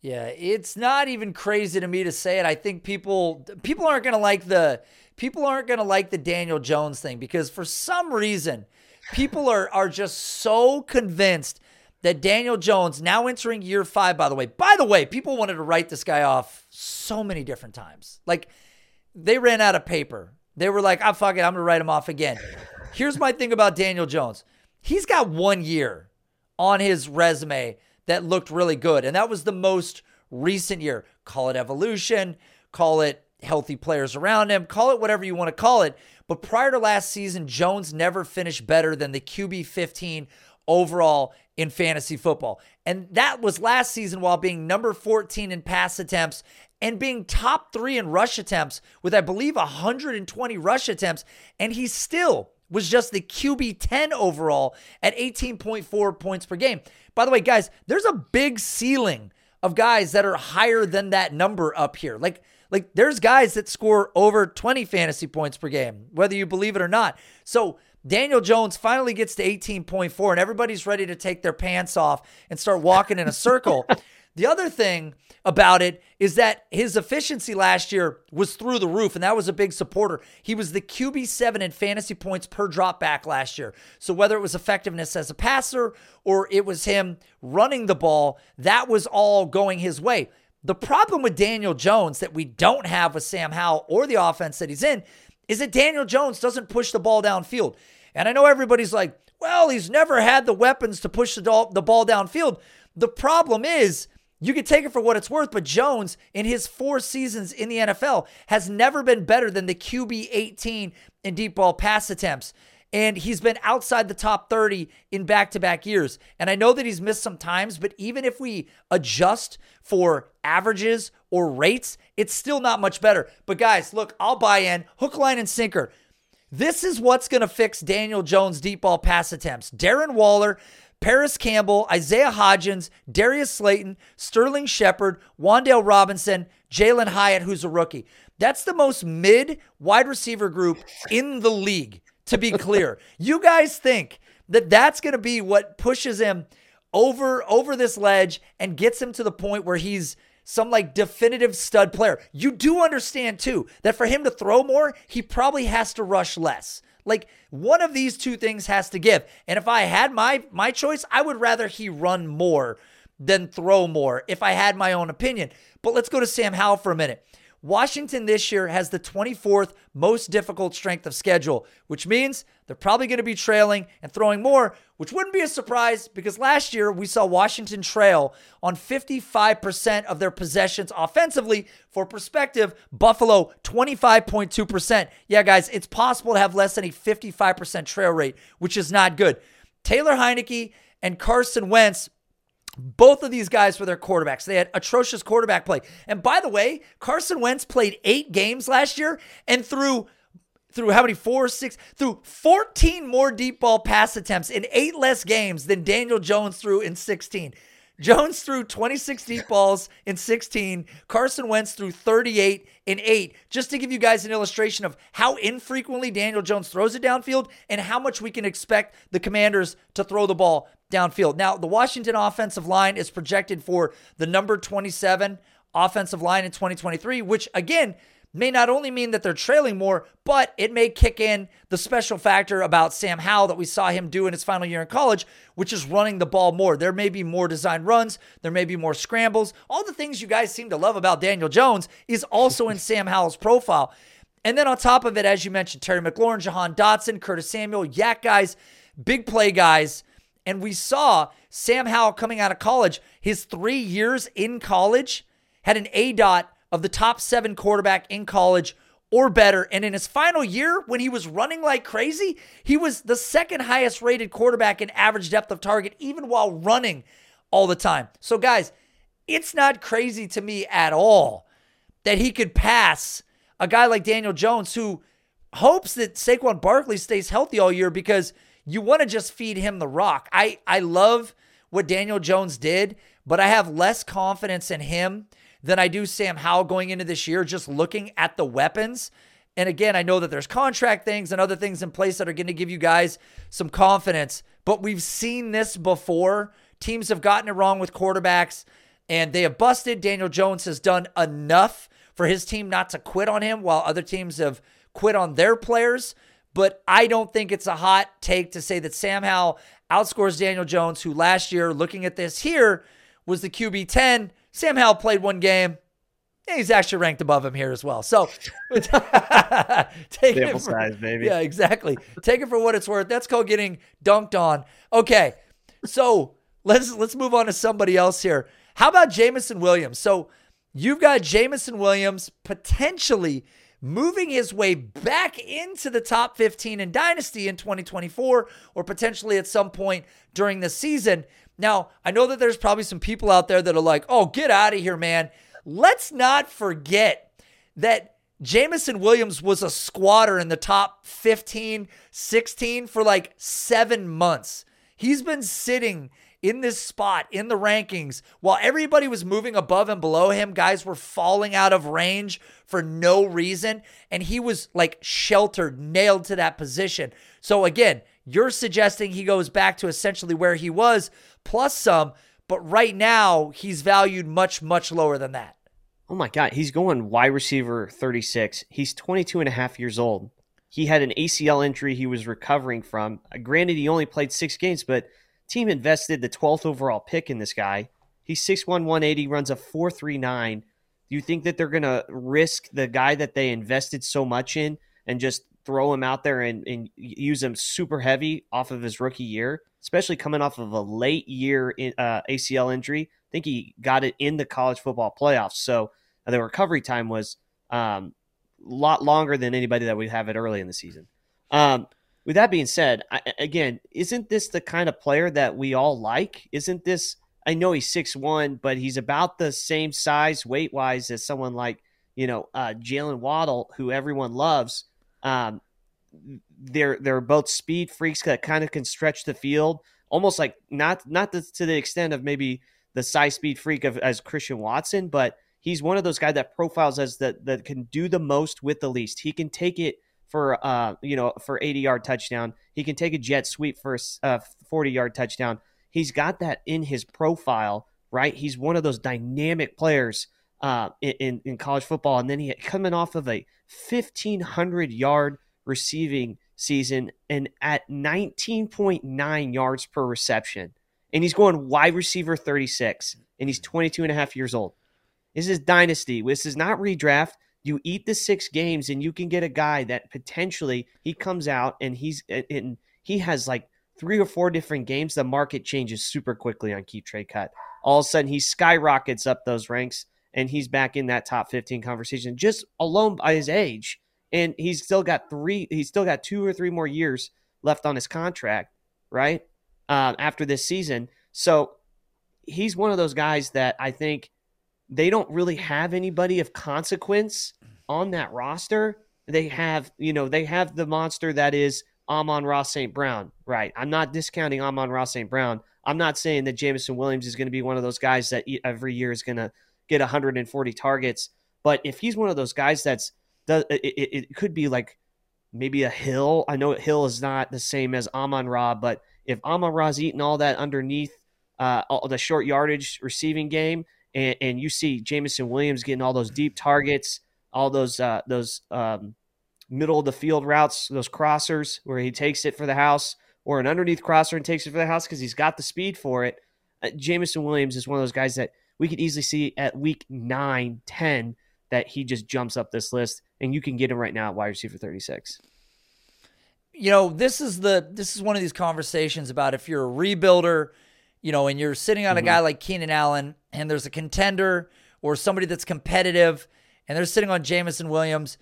A: Yeah, it's not even crazy to me to say it. I think people people aren't to like the people aren't to like the Daniel Jones thing because for some reason people are are just so convinced that Daniel Jones now entering year 5 by the way. By the way, people wanted to write this guy off so many different times. Like they ran out of paper. They were like, "Ah, fuck it, I'm going to write him off again." Here's my thing about Daniel Jones. He's got 1 year on his resume that looked really good. And that was the most recent year. Call it evolution, call it healthy players around him, call it whatever you want to call it. But prior to last season, Jones never finished better than the QB 15 overall in fantasy football. And that was last season while being number 14 in pass attempts and being top three in rush attempts with, I believe, 120 rush attempts. And he still was just the QB 10 overall at 18.4 points per game. By the way, guys, there's a big ceiling of guys that are higher than that number up here. Like, like there's guys that score over 20 fantasy points per game, whether you believe it or not. So Daniel Jones finally gets to 18.4 and everybody's ready to take their pants off and start walking in a circle. *laughs* the other thing about it is that his efficiency last year was through the roof, and that was a big supporter. He was the QB7 in fantasy points per drop back last year. So whether it was effectiveness as a passer or it was him running the ball, that was all going his way. The problem with Daniel Jones that we don't have with Sam Howell or the offense that he's in is that Daniel Jones doesn't push the ball downfield. And I know everybody's like, well, he's never had the weapons to push the, ball downfield. The problem is, you can take it for what it's worth, but Jones, in his four seasons in the NFL, has never been better than the QB 18 in deep ball pass attempts. And he's been outside the top 30 in back to back years. And I know that he's missed some times, but even if we adjust for averages or rates, it's still not much better. But guys, look, I'll buy in hook, line, and sinker. This is what's going to fix Daniel Jones' deep ball pass attempts. Darren Waller Parris Campbell, Isaiah Hodgins, Darius Slayton, Sterling Shepard, Wan'Dale Robinson, Jalin Hyatt, who's a rookie. That's the most mid wide receiver group in the league, to be clear. you guys think that that's going to be what pushes him over over this ledge and gets him to the point where he's some like definitive stud player. You do understand too that for him to throw more, he probably has to rush less. Like one of these two things has to give. And if I had my my choice, I would rather he run more than throw more if I had my own opinion. But let's go to Sam Howell for a minute. Washington this year has the 24th most difficult strength of schedule, which means they're probably going to be trailing and throwing more, which wouldn't be a surprise because last year we saw Washington trail on 55% of their possessions offensively. For perspective, Buffalo 25.2%. Yeah, guys, it's possible to have less than a 55% trail rate, which is not good. Taylor Heinicke and Carson Wentz both of these guys were their quarterbacks. They had atrocious quarterback play. And by the way, Carson Wentz played eight games last year and threw through how many four, six, through 14 more deep ball pass attempts in eight less games than Daniel Jones threw in 16. Jones threw 26 deep *laughs* balls in 16. Carson Wentz threw 38 in 8. Just to give you guys an illustration of how infrequently Daniel Jones throws it downfield and how much we can expect the Commanders to throw the ball downfield. Now, the Washington offensive line is projected for the number 27 offensive line in 2023, which again, may not only mean that they're trailing more, but it may kick in the special factor about Sam Howell that we saw him do in his final year in college, which is running the ball more. There may be more design runs, there may be more scrambles. All the things you guys seem to love about Daniel Jones is also in *laughs* Sam Howell's profile. And then on top of it, as you mentioned, Terry McLaurin, Jahan Dotson, Curtis Samuel, YAC guys, big play guys. And we saw Sam Howell coming out of college, his three years in college had an A dot of the top seven quarterback in college or better. And in his final year, when he was running like crazy, he was the second highest rated quarterback in average depth of target, even while running all the time. So, guys, it's not crazy to me at all that he could pass a guy like Daniel Jones who hopes that Saquon Barkley stays healthy all year because you want to just feed him the rock. I, I love what Daniel Jones did, but I have less confidence in him than I do Sam Howell going into this year, just looking at the weapons. And again, I know that there's contract things and other things in place that are going to give you guys some confidence, but we've seen this before. Teams have gotten it wrong with quarterbacks and they have busted. Daniel Jones has done enough for his team not to quit on him while other teams have quit on their players. But I don't think it's a hot take to say that Sam Howell outscores Daniel Jones, who last year, looking at this here, was the QB 10 Sam Howell played one game. He's actually ranked above him here as well. So *laughs* take
B: Sample it for, size, baby.
A: Yeah, exactly. Take it for what it's worth. That's called getting dunked on. Okay. So let's let's move on to somebody else here. How about Jameson Williams? So you've got Jameson Williams potentially moving his way back into the top 15 in Dynasty in 2024 or potentially at some point during the season. Now, I know that there's probably some people out there that are like, oh, get out of here, man. Let's not forget that Jameson Williams was a squatter in the top 15, 16 for like seven months. He's been sitting in this spot in the rankings while everybody was moving above and below him. Guys were falling out of range for no reason. And he was like sheltered, nailed to that position. So again, you're suggesting he goes back to essentially where he was plus some. But right now, he's valued much, much lower than that.
B: Oh my God. He's going wide receiver 36. He's 22 and a half years old. He had an ACL injury he was recovering from. Granted, he only played six games, but team invested the 12th overall pick in this guy. He's 6'1, 180, runs a 4'39. Do you think that they're going to risk the guy that they invested so much in and just throw him out there and, and use him super heavy off of his rookie year, especially coming off of a late year in, uh, ACL injury? I think he got it in the college football playoffs. So uh, the recovery time was a um, lot longer than anybody that would have it early in the season. Um, with that being said, I, again, isn't this the kind of player that we all like? Isn't this? I know he's six one, but he's about the same size weight wise as someone like you know uh, Jaylen Waddle, who everyone loves. Um, they're they're both speed freaks that kind of can stretch the field, almost like not not the, to the extent of maybe the size speed freak of as Christian Watson, but he's one of those guys that profiles as that that can do the most with the least. He can take it for uh you know for 80 yard touchdown. He can take a jet sweep for a 40 yard touchdown. He's got that in his profile, right? He's one of those dynamic players uh, in in college football, and then he coming off of a 1500 yard receiving season and at 19.9 yards per reception, and he's going wide receiver 36, and he's 22 and a half years old. This is dynasty. This is not redraft. You eat the six games, and you can get a guy that potentially he comes out and he's and he has like three or four different games. The market changes super quickly on Keep Trade Cut. All of a sudden, he skyrockets up those ranks, and he's back in that top 15 conversation just alone by his age. And he's still got three. He's still got two or three more years left on his contract, right? Um, after this season, so he's one of those guys that I think they don't really have anybody of consequence on that roster. They have, you know, they have the monster that is Amon-Ra St. Brown, right? I'm not discounting Amon-Ra St. Brown. I'm not saying that Jameson Williams is going to be one of those guys that every year is going to get 140 targets. But if he's one of those guys that's, it, it, it could be like maybe a Hill. I know Hill is not the same as Amon Ra, but if Amon Ra's eating all that underneath uh, all the short yardage receiving game, and, and you see Jameson Williams getting all those deep targets, all those uh, those um, middle of the field routes, those crossers where he takes it for the house, or an underneath crosser and takes it for the house because he's got the speed for it. Uh, Jameson Williams is one of those guys that we could easily see at week 9, 10 that he just jumps up this list, and you can get him right now at wide receiver 36
A: you know this is the this is one of these conversations about if you're a rebuilder you know, and you're sitting on a mm-hmm. guy like Keenan Allen, and there's a contender or somebody that's competitive, and they're sitting on Jameson Williams.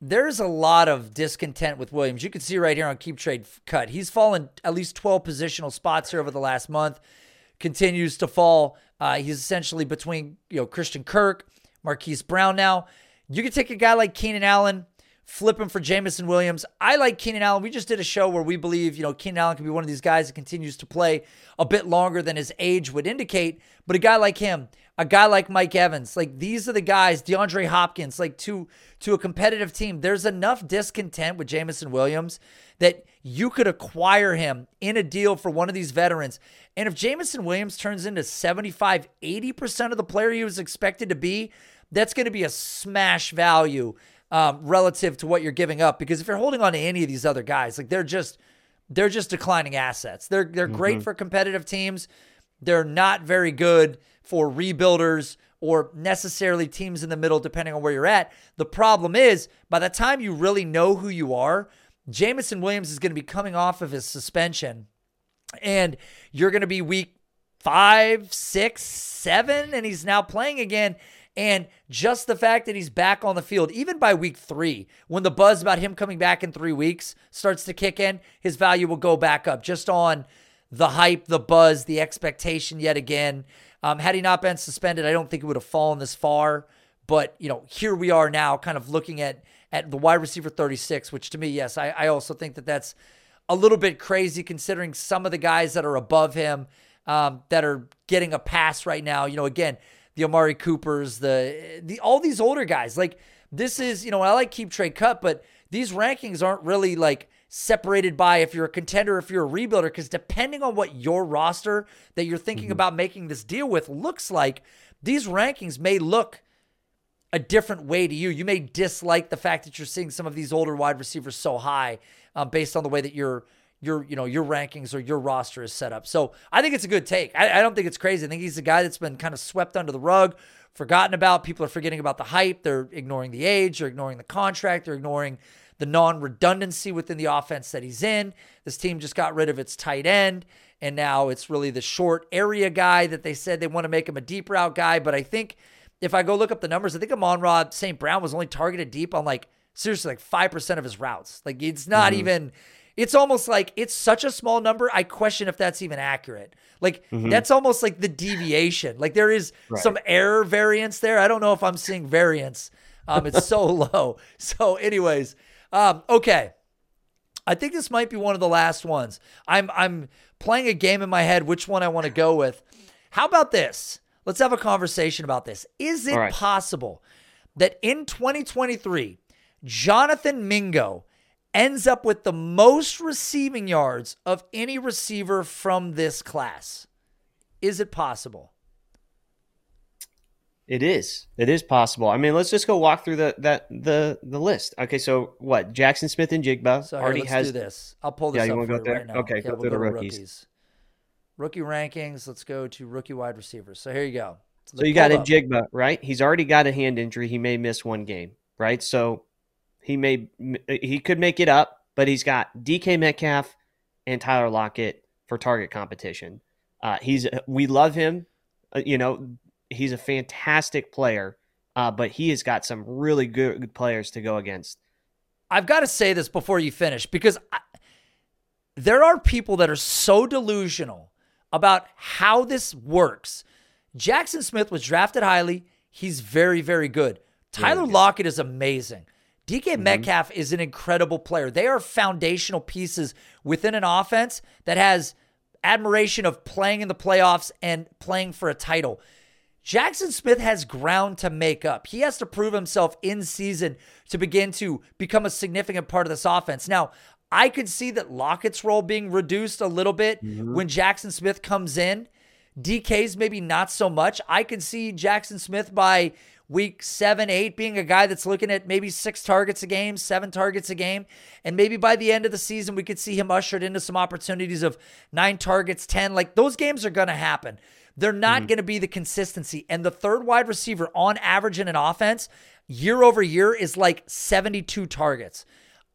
A: There's a lot of discontent with Williams. You can see right here on Keep Trade Cut. He's fallen at least 12 positional spots here over the last month. Continues to fall. Uh, he's essentially between you know Christian Kirk, Marquise Brown. Now you can take a guy like Keenan Allen flipping for Jameson Williams. I like Keenan Allen. We just did a show where we believe, you know, Keenan Allen can be one of these guys that continues to play a bit longer than his age would indicate. But a guy like him, a guy like Mike Evans, like these are the guys, DeAndre Hopkins, like to to a competitive team. There's enough discontent with Jameson Williams that you could acquire him in a deal for one of these veterans. And if Jameson Williams turns into 75, 80% of the player he was expected to be, that's going to be a smash value um, relative to what you're giving up. Because if you're holding on to any of these other guys, like they're just they're just declining assets. They're they're mm-hmm. great for competitive teams. They're not very good for rebuilders or necessarily teams in the middle, depending on where you're at. The problem is, by the time you really know who you are, Jameson Williams is going to be coming off of his suspension, and you're going to be week five, six, seven, and he's now playing again. And just the fact that he's back on the field, even by week three, when the buzz about him coming back in three weeks starts to kick in, his value will go back up just on the hype, the buzz, the expectation yet again. Um, had he not been suspended, I don't think it would have fallen this far. But, you know, here we are now kind of looking at at the wide receiver 36, which to me, yes, I, I also think that that's a little bit crazy considering some of the guys that are above him um, that are getting a pass right now. You know, again, the Amari Coopers, the the all these older guys. Like this is, you know, I like keep trade cut, but these rankings aren't really like separated by if you're a contender, if you're a rebuilder, because depending on what your roster that you're thinking mm-hmm. about making this deal with looks like, these rankings may look a different way to you. You may dislike the fact that you're seeing some of these older wide receivers so high um, based on the way that you're your you know your rankings or your roster is set up. So I think it's a good take. I, I, don't think it's crazy. I think he's a guy that's been kind of swept under the rug, forgotten about. People are forgetting about the hype. They're ignoring the age. They're ignoring the contract. They're ignoring the non-redundancy within the offense that he's in. This team just got rid of its tight end, and now it's really the short area guy that they said they want to make him a deep route guy. But I think if I go look up the numbers, I think Amon-Ra St. Brown was only targeted deep on like seriously like five percent of his routes. Like it's not mm-hmm. even it's almost like it's such a small number. I question if that's even accurate. Like mm-hmm. that's almost like the deviation. Like there is right. some error variance there. I don't know if I'm seeing variance. Um, it's so *laughs* low. So, anyways, um, okay. I think this might be one of the last ones. I'm I'm playing a game in my head. Which one I want to go with? How about this? Let's have a conversation about this. Is it right. possible that in 2023, Jonathan Mingo ends up with the most receiving yards of any receiver from this class. Is it possible?
B: It is. It is possible. I mean, let's just go walk through the that the the list. Okay, so what? Jaxon Smith-Njigba
A: so already let's has do this. I'll pull this yeah, you up go there? right.
B: Okay, go through the rookies. rookies.
A: Rookie rankings. Let's go to rookie wide receivers. So here you go.
B: So you got a Jigba, right? He's already got a hand injury. He may miss one game, right? So he may he could make it up, but he's got DK Metcalf and Tyler Lockett for target competition. Uh, he's we love him. Uh, you know, he's a fantastic player, uh, but he has got some really good, good players to go against.
A: I've got to say this before you finish because I, there are people that are so delusional about how this works. Jaxon Smith was drafted highly. He's very, very good. Tyler Lockett is amazing. DK mm-hmm. Metcalf is an incredible player. They are foundational pieces within an offense that has admiration of playing in the playoffs and playing for a title. Jaxon Smith has ground to make up. He has to prove himself in season to begin to become a significant part of this offense. Now, I could see that Lockett's role being reduced a little bit mm-hmm. when Jaxon Smith comes in. DK's maybe not so much. I could see Jaxon Smith by week seven, eight, being a guy that's looking at maybe six targets a game, seven targets a game. And maybe by the end of the season, we could see him ushered into some opportunities of nine targets, 10. Like those games are going to happen. They're not mm-hmm. going to be the consistency. And the third wide receiver on average in an offense year over year is like 72 targets.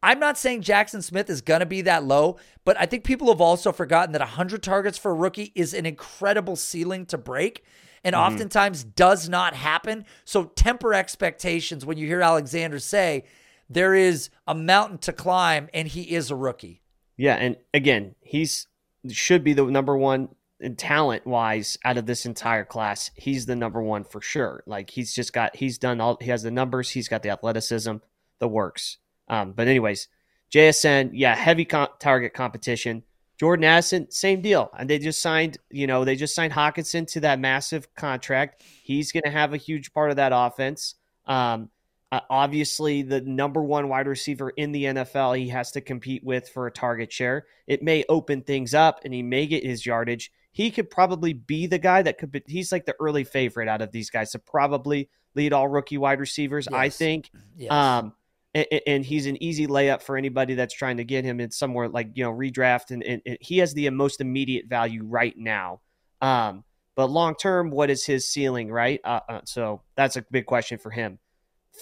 A: I'm not saying Jaxon Smith is going to be that low, but I think people have also forgotten that 100 targets for a rookie is an incredible ceiling to break and mm-hmm. oftentimes does not happen. So temper expectations when you hear Alexander say there is a mountain to climb and he is a rookie.
B: Yeah, and again, he's should be the number one in talent wise out of this entire class. He's the number one for sure. Like he's just got he's done all he has the numbers, he's got the athleticism, the works. Um, but anyways, JSN, yeah, heavy com- target competition. Jordan Addison, same deal. And they just signed, you know, they just signed Hockenson to that massive contract. He's going to have a huge part of that offense. Um, uh, obviously, the number one wide receiver in the NFL, he has to compete with for a target share. It may open things up and he may get his yardage. He could probably be the guy that could be, he's like the early favorite out of these guys to probably lead all rookie wide receivers, yes. I think. Yes. Um, and, and, he's an easy layup for anybody that's trying to get him in somewhere like you know redraft and, and, and he has the most immediate value right now. Um, but long term what is his ceiling right? Uh, uh, so that's a big question for him.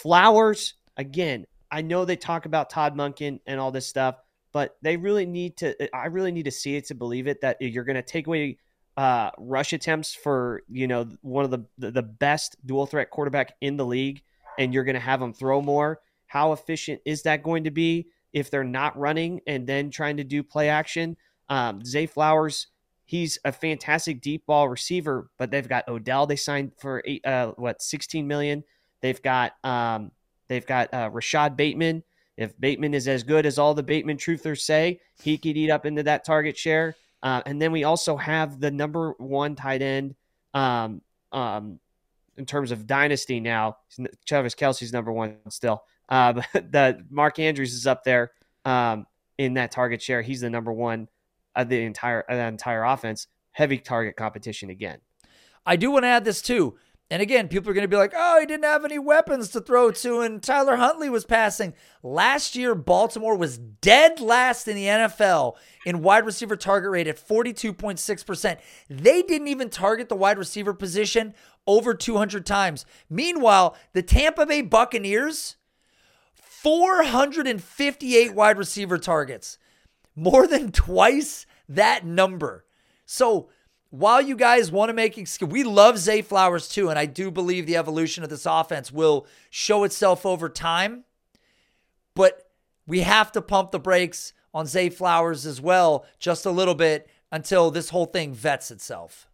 B: Flowers again i know they talk about todd Monken and all this stuff but they really need to i really need to see it to believe it that you're going to take away uh, rush attempts for you know one of the the best dual threat quarterback in the league, and you're going to have them throw more. How efficient is that going to be if they're not running and then trying to do play action? Um, Zay Flowers, he's a fantastic deep ball receiver, but they've got Odell. They signed for eight, uh, what 16 million. They've got um, they've got uh, Rashod Bateman. If Bateman is as good as all the Bateman truthers say, he could eat up into that target share. Uh, and then we also have the number one tight end um, um, in terms of dynasty now. Travis Kelce's number one still. Uh, *laughs* the Mark Andrews is up there um, in that target share. He's the number one of the entire of that entire offense. Heavy target competition again.
A: I do want to add this too. And again, people are going to be like, oh, he didn't have any weapons to throw to, and Tyler Huntley was passing. Last year, Baltimore was dead last in the NFL in wide receiver target rate at 42.6%. They didn't even target the wide receiver position over 200 times. Meanwhile, the Tampa Bay Buccaneers, 458 wide receiver targets, more than twice that number. So, while you guys want to make we love Zay Flowers too, and I do believe the evolution of this offense will show itself over time. But we have to pump the brakes on Zay Flowers as well, just a little bit until this whole thing vets itself.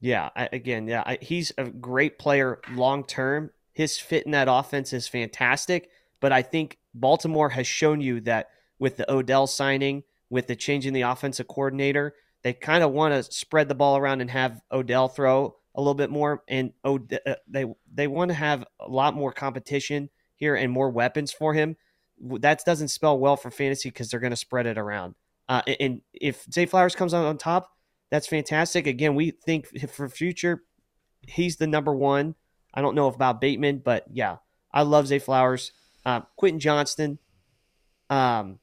B: Yeah, I, again, yeah, I, he's a great player long term. His fit in that offense is fantastic, but I think Baltimore has shown you that with the Odell signing, with the change in the offensive coordinator, they kind of want to spread the ball around and have Odell throw a little bit more, and Od- uh, they they want to have a lot more competition here and more weapons for him. That doesn't spell well for fantasy because they're going to spread it around. Uh, and if Zay Flowers comes out on top, that's fantastic. Again, we think for future, he's the number one. I don't know about Bateman, but yeah, I love Zay Flowers. Uh, Quentin Johnston, um,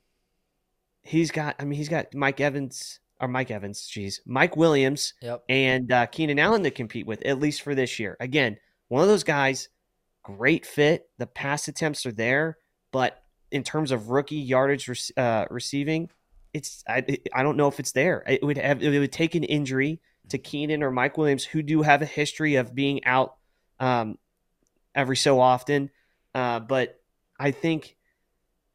B: he's got. I mean, he's got Mike Evans or Mike Evans, geez, Mike Williams,
A: yep.
B: and uh, Keenan Allen to compete with, at least for this year. Again, one of those guys, great fit. The pass attempts are there, but in terms of rookie yardage uh, receiving, it's I, I don't know if it's there. It would have it would take an injury to Keenan or Mike Williams, who do have a history of being out um, every so often. Uh, but I think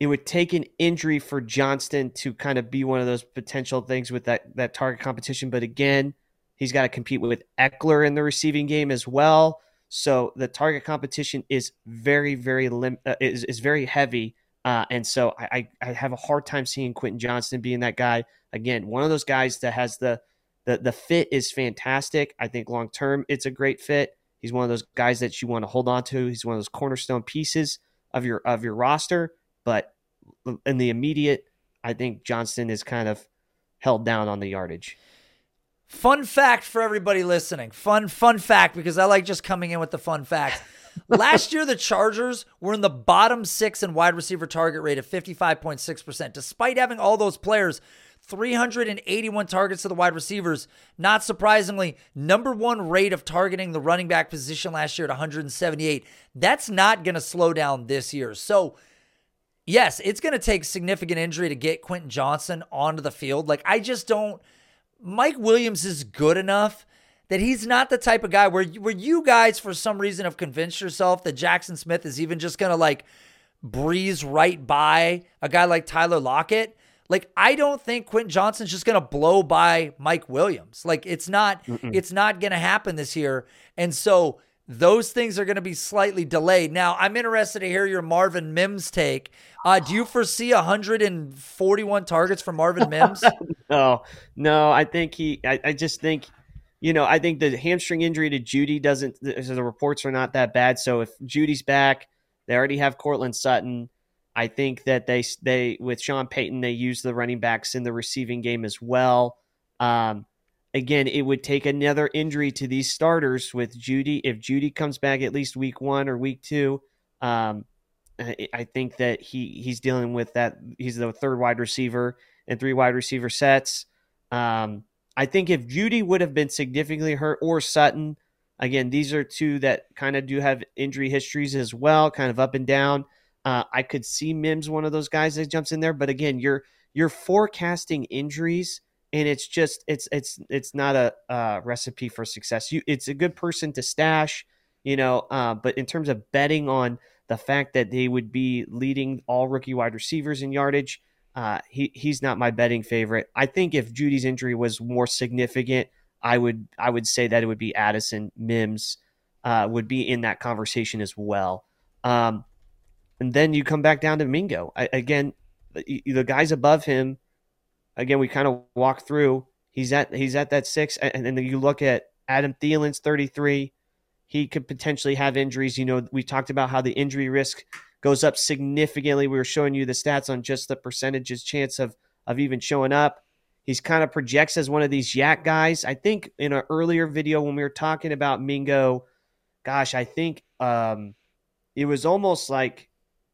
B: it would take an injury for Johnston to kind of be one of those potential things with that that target competition. But again, he's got to compete with Ekeler in the receiving game as well. So the target competition is very, very lim- uh, is is very heavy. Uh, and so I, I have a hard time seeing Quentin Johnston being that guy. Again, one of those guys that has the the the fit is fantastic. I think long term it's a great fit. He's one of those guys that you want to hold on to. He's one of those cornerstone pieces of your of your roster. But in the immediate, I think Johnston is kind of held down on the yardage.
A: Fun fact for everybody listening. Fun, fun fact because I like just coming in with the fun facts. *laughs* Last year, the Chargers were in the bottom six in wide receiver target rate of 55.6%. Despite having all those players, 381 targets to the wide receivers. Not surprisingly, number one rate of targeting the running back position last year at 178. That's not going to slow down this year. So, yes, it's going to take significant injury to get Quentin Johnston onto the field. Like, I just don't. Mike Williams is good enough that he's not the type of guy where, where you guys, for some reason, have convinced yourself that Jaxon Smith is even just going to like breeze right by a guy like Tyler Lockett. Like I don't think Quentin Johnston's just going to blow by Mike Williams. Like it's not Mm-mm. it's not going to happen this year. And so those things are going to be slightly delayed. Now, I'm interested to hear your Marvin Mims take. Uh, do you foresee 141 targets for Marvin *laughs* Mims?
B: no, no. I think he. I, I, just think, you know, I think the hamstring injury to Jeudy doesn't. The reports are not that bad. So if Jeudy's back, they already have Courtland Sutton. I think that they they with Sean Payton they use the running backs in the receiving game as well. Um, again, it would take another injury to these starters with Jeudy. If Jeudy comes back at least week one or week two, um, I think that he he's dealing with that. He's the third wide receiver and three wide receiver sets. Um, I think if Jeudy would have been significantly hurt or Sutton, again, these are two that kind of do have injury histories as well, kind of up and down. Uh, I could see Mims one of those guys that jumps in there, but again, you're you're forecasting injuries and it's just it's it's it's not a uh, recipe for success. You, it's a good person to stash, you know, uh, but in terms of betting on the fact that they would be leading all rookie wide receivers in yardage, uh, he he's not my betting favorite. I think if Jeudy's injury was more significant, I would I would say that it would be Addison Mims uh, would be in that conversation as well. Um, and then you come back down to Mingo I, again. The, the guys above him, again, we kind of walk through. He's at he's at that six, and, and then you look at Adam Thielen's thirty three. He could potentially have injuries. You know, we talked about how the injury risk goes up significantly. We were showing you the stats on just the percentages chance of of even showing up. He's kind of projects as one of these YAC guys. I think in an earlier video when we were talking about Mingo, gosh, I think um, it was almost like,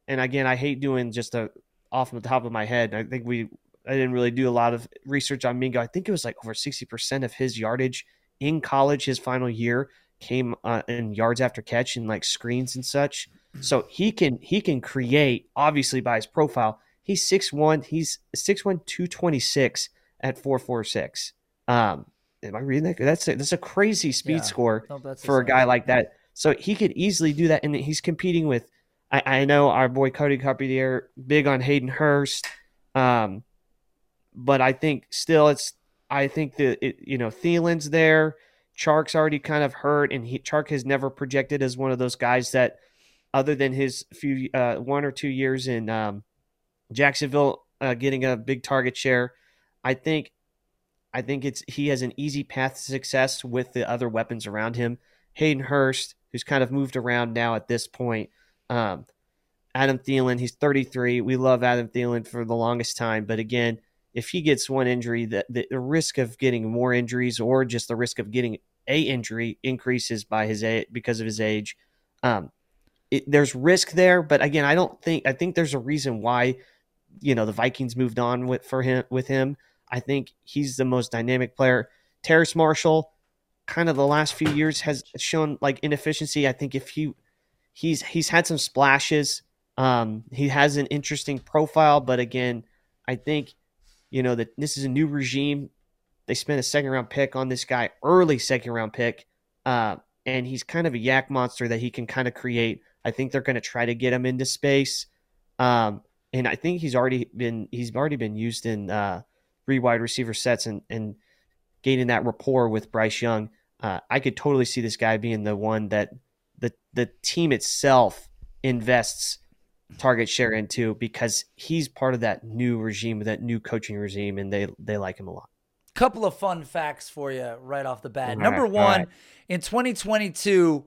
B: and again, I hate doing just a off the top of my head. I think we, I didn't really do a lot of research on Mingo. I think it was like over 60% of his yardage in college, his final year, came uh, in yards after catch and like screens and such. So he can he can create obviously by his profile. He's 6'1, he's 6'1 226 at 446. Um am I reading that? That's a, that's a crazy speed yeah. score no, for a guy like that. So he could easily do that, and he's competing with. I, I know our boy Cody Carpentier, big on Hayden Hurst, um, but I think still it's. I think that it, you know Thielen's there. Chark's already kind of hurt, and he, Chark has never projected as one of those guys that, other than his few uh, one or two years in um, Jacksonville, uh, getting a big target share. I think, I think it's he has an easy path to success with the other weapons around him. Hayden Hurst, who's kind of moved around now at this point. Um, Adam Thielen, he's 33. We love Adam Thielen for the longest time, but again, if he gets one injury, the, the, risk of getting more injuries or just the risk of getting a injury increases by his age because of his age. Um, it, there's risk there, but again, I don't think I think there's a reason why you know the Vikings moved on with for him with him. I think he's the most dynamic player. Terrace Marshall, kind of the last few years has shown like inefficiency. I think if he he's he's had some splashes. Um, he has an interesting profile, but again, I think you know that this is a new regime. They spent a second round pick on this guy, early second round pick, uh, and he's kind of a YAC monster that he can kind of create. I think they're going to try to get him into space, um, and I think he's already been he's already been used in uh, three wide receiver sets and and gaining that rapport with Bryce Young. Uh, I could totally see this guy being the one that the team itself invests target share into because he's part of that new regime, that new coaching regime, and they they like him a lot.
A: Couple of fun facts for you right off the bat. All Number right, one, right. in 2022,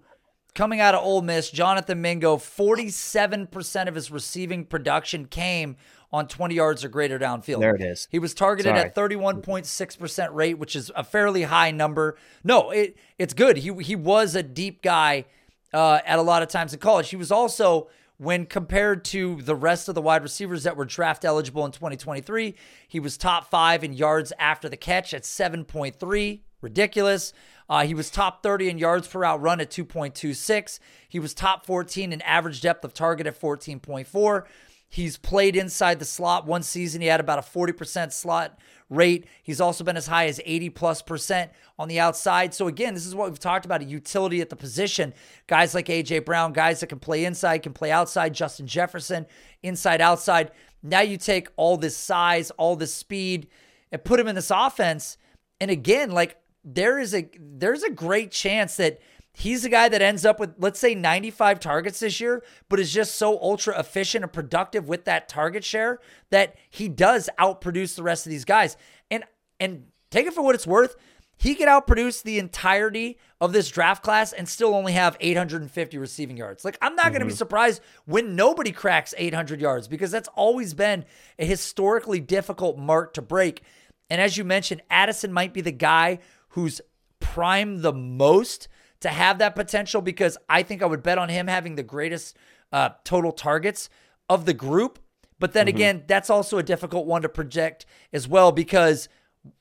A: coming out of Ole Miss, Jonathan Mingo, 47% of his receiving production came on 20 yards or greater downfield.
B: There it is.
A: He was targeted Sorry. at 31.6% rate, which is a fairly high number. No, it it's good. He he was a deep guy uh, at a lot of times in college. He was also when compared to the rest of the wide receivers that were draft eligible in 2023, he was top 5 in yards after the catch at 7.3. Ridiculous. Uh, he was top 30 in yards per route run at 2.26. He was top 14 in average depth of target at 14.4. He's played inside the slot one season. He had about a 40% slot rate. He's also been as high as 80 plus percent on the outside. So, again, this is what we've talked about a utility at the position. Guys like A.J. Brown, guys that can play inside, can play outside. Justin Jefferson, inside, outside. Now you take all this size, all this speed, and put him in this offense. And again, like there is a there's a great chance that He's a guy that ends up with, let's say, 95 targets this year, but is just so ultra efficient and productive with that target share that he does outproduce the rest of these guys. And and take it for what it's worth, he could outproduce the entirety of this draft class and still only have 850 receiving yards. Like, I'm not mm-hmm. going to be surprised when nobody cracks 800 yards because that's always been a historically difficult mark to break. And as you mentioned, Addison might be the guy who's primed the most to have that potential because I think I would bet on him having the greatest uh, total targets of the group. But then mm-hmm. again, that's also a difficult one to project as well because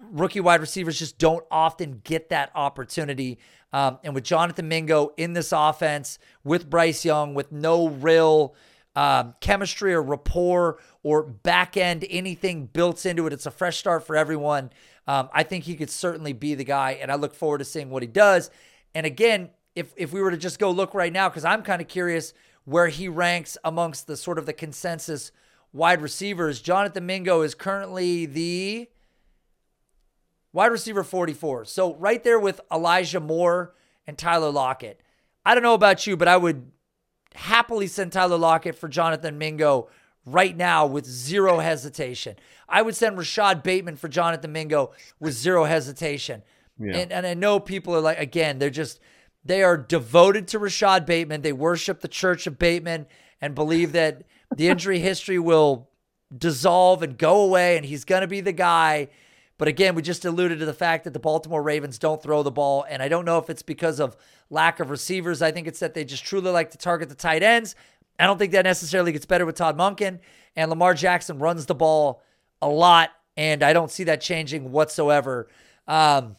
A: rookie wide receivers just don't often get that opportunity. Um, and with Jonathan Mingo in this offense, with Bryce Young, with no real um, chemistry or rapport or back end anything built into it, it's a fresh start for everyone. Um, I think he could certainly be the guy, and I look forward to seeing what he does. And again, if if we were to just go look right now, because I'm kind of curious where he ranks amongst the sort of the consensus wide receivers. Jonathan Mingo is currently the wide receiver 44. So right there with Elijah Moore and Tyler Lockett. I don't know about you, but I would happily send Tyler Lockett for Jonathan Mingo right now with zero hesitation. I would send Rashod Bateman for Jonathan Mingo with zero hesitation. Yeah. And, and I know people are like, again, they're just, they are devoted to Rashod Bateman. They worship the church of Bateman and believe that the *laughs* injury history will dissolve and go away and he's going to be the guy. But again, we just alluded to the fact that the Baltimore Ravens don't throw the ball. And I don't know if it's because of lack of receivers. I think it's that they just truly like to target the tight ends. I don't think that necessarily gets better with Todd Monken. And Lamar Jackson runs the ball a lot. And I don't see that changing whatsoever. Um,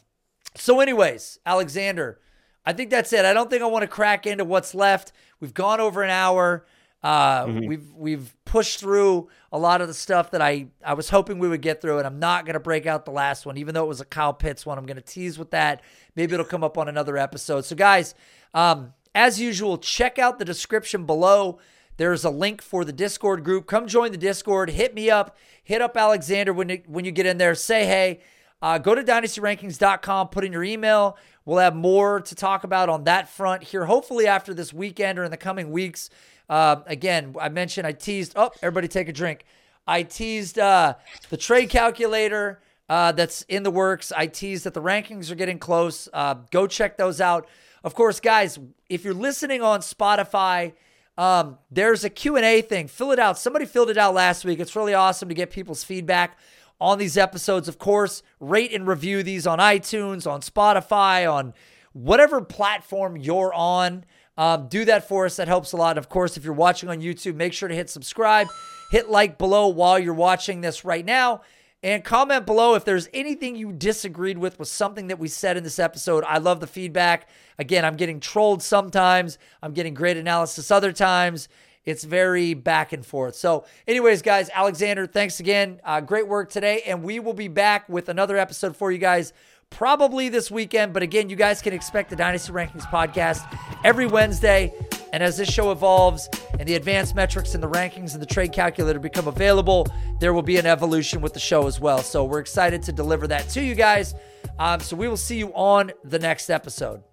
A: so, anyways, Alexander, I think that's it. I don't think I want to crack into what's left. We've gone over an hour. Uh, mm-hmm. We've we've pushed through a lot of the stuff that I I was hoping we would get through, and I'm not going to break out the last one, even though it was a Kyle Pitts one. I'm going to tease with that. Maybe it'll come up on another episode. So, guys, um, as usual, check out the description below. There's a link for the Discord group. Come join the Discord. Hit me up. Hit up Alexander when you, when you get in there. Say hey. Uh, go to dynastyrankings.com. Put in your email. We'll have more to talk about on that front here. Hopefully after this weekend or in the coming weeks. Uh, again, I mentioned I teased. Oh, everybody take a drink. I teased uh, the trade calculator uh, that's in the works. I teased that the rankings are getting close. Uh, go check those out. Of course, guys, if you're listening on Spotify, um, there's a Q&A thing. Fill it out. Somebody filled it out last week. It's really awesome to get people's feedback on these episodes. Of course, rate and review these on iTunes, on Spotify, on whatever platform you're on. Um, do that for us. That helps a lot. Of course, if you're watching on YouTube, make sure to hit subscribe, hit like below while you're watching this right now, and comment below if there's anything you disagreed with with something that we said in this episode. I love the feedback. Again, I'm getting trolled sometimes. I'm getting great analysis other times. It's very back and forth. So, anyways, guys, Alexander, thanks again. Uh, great work today, and we will be back with another episode for you guys probably this weekend. But again, you guys can expect the Dynasty Rankings podcast every Wednesday. And as this show evolves and the advanced metrics and the rankings and the trade calculator become available, there will be an evolution with the show as well. So we're excited to deliver that to you guys. Um, so we will see you on the next episode.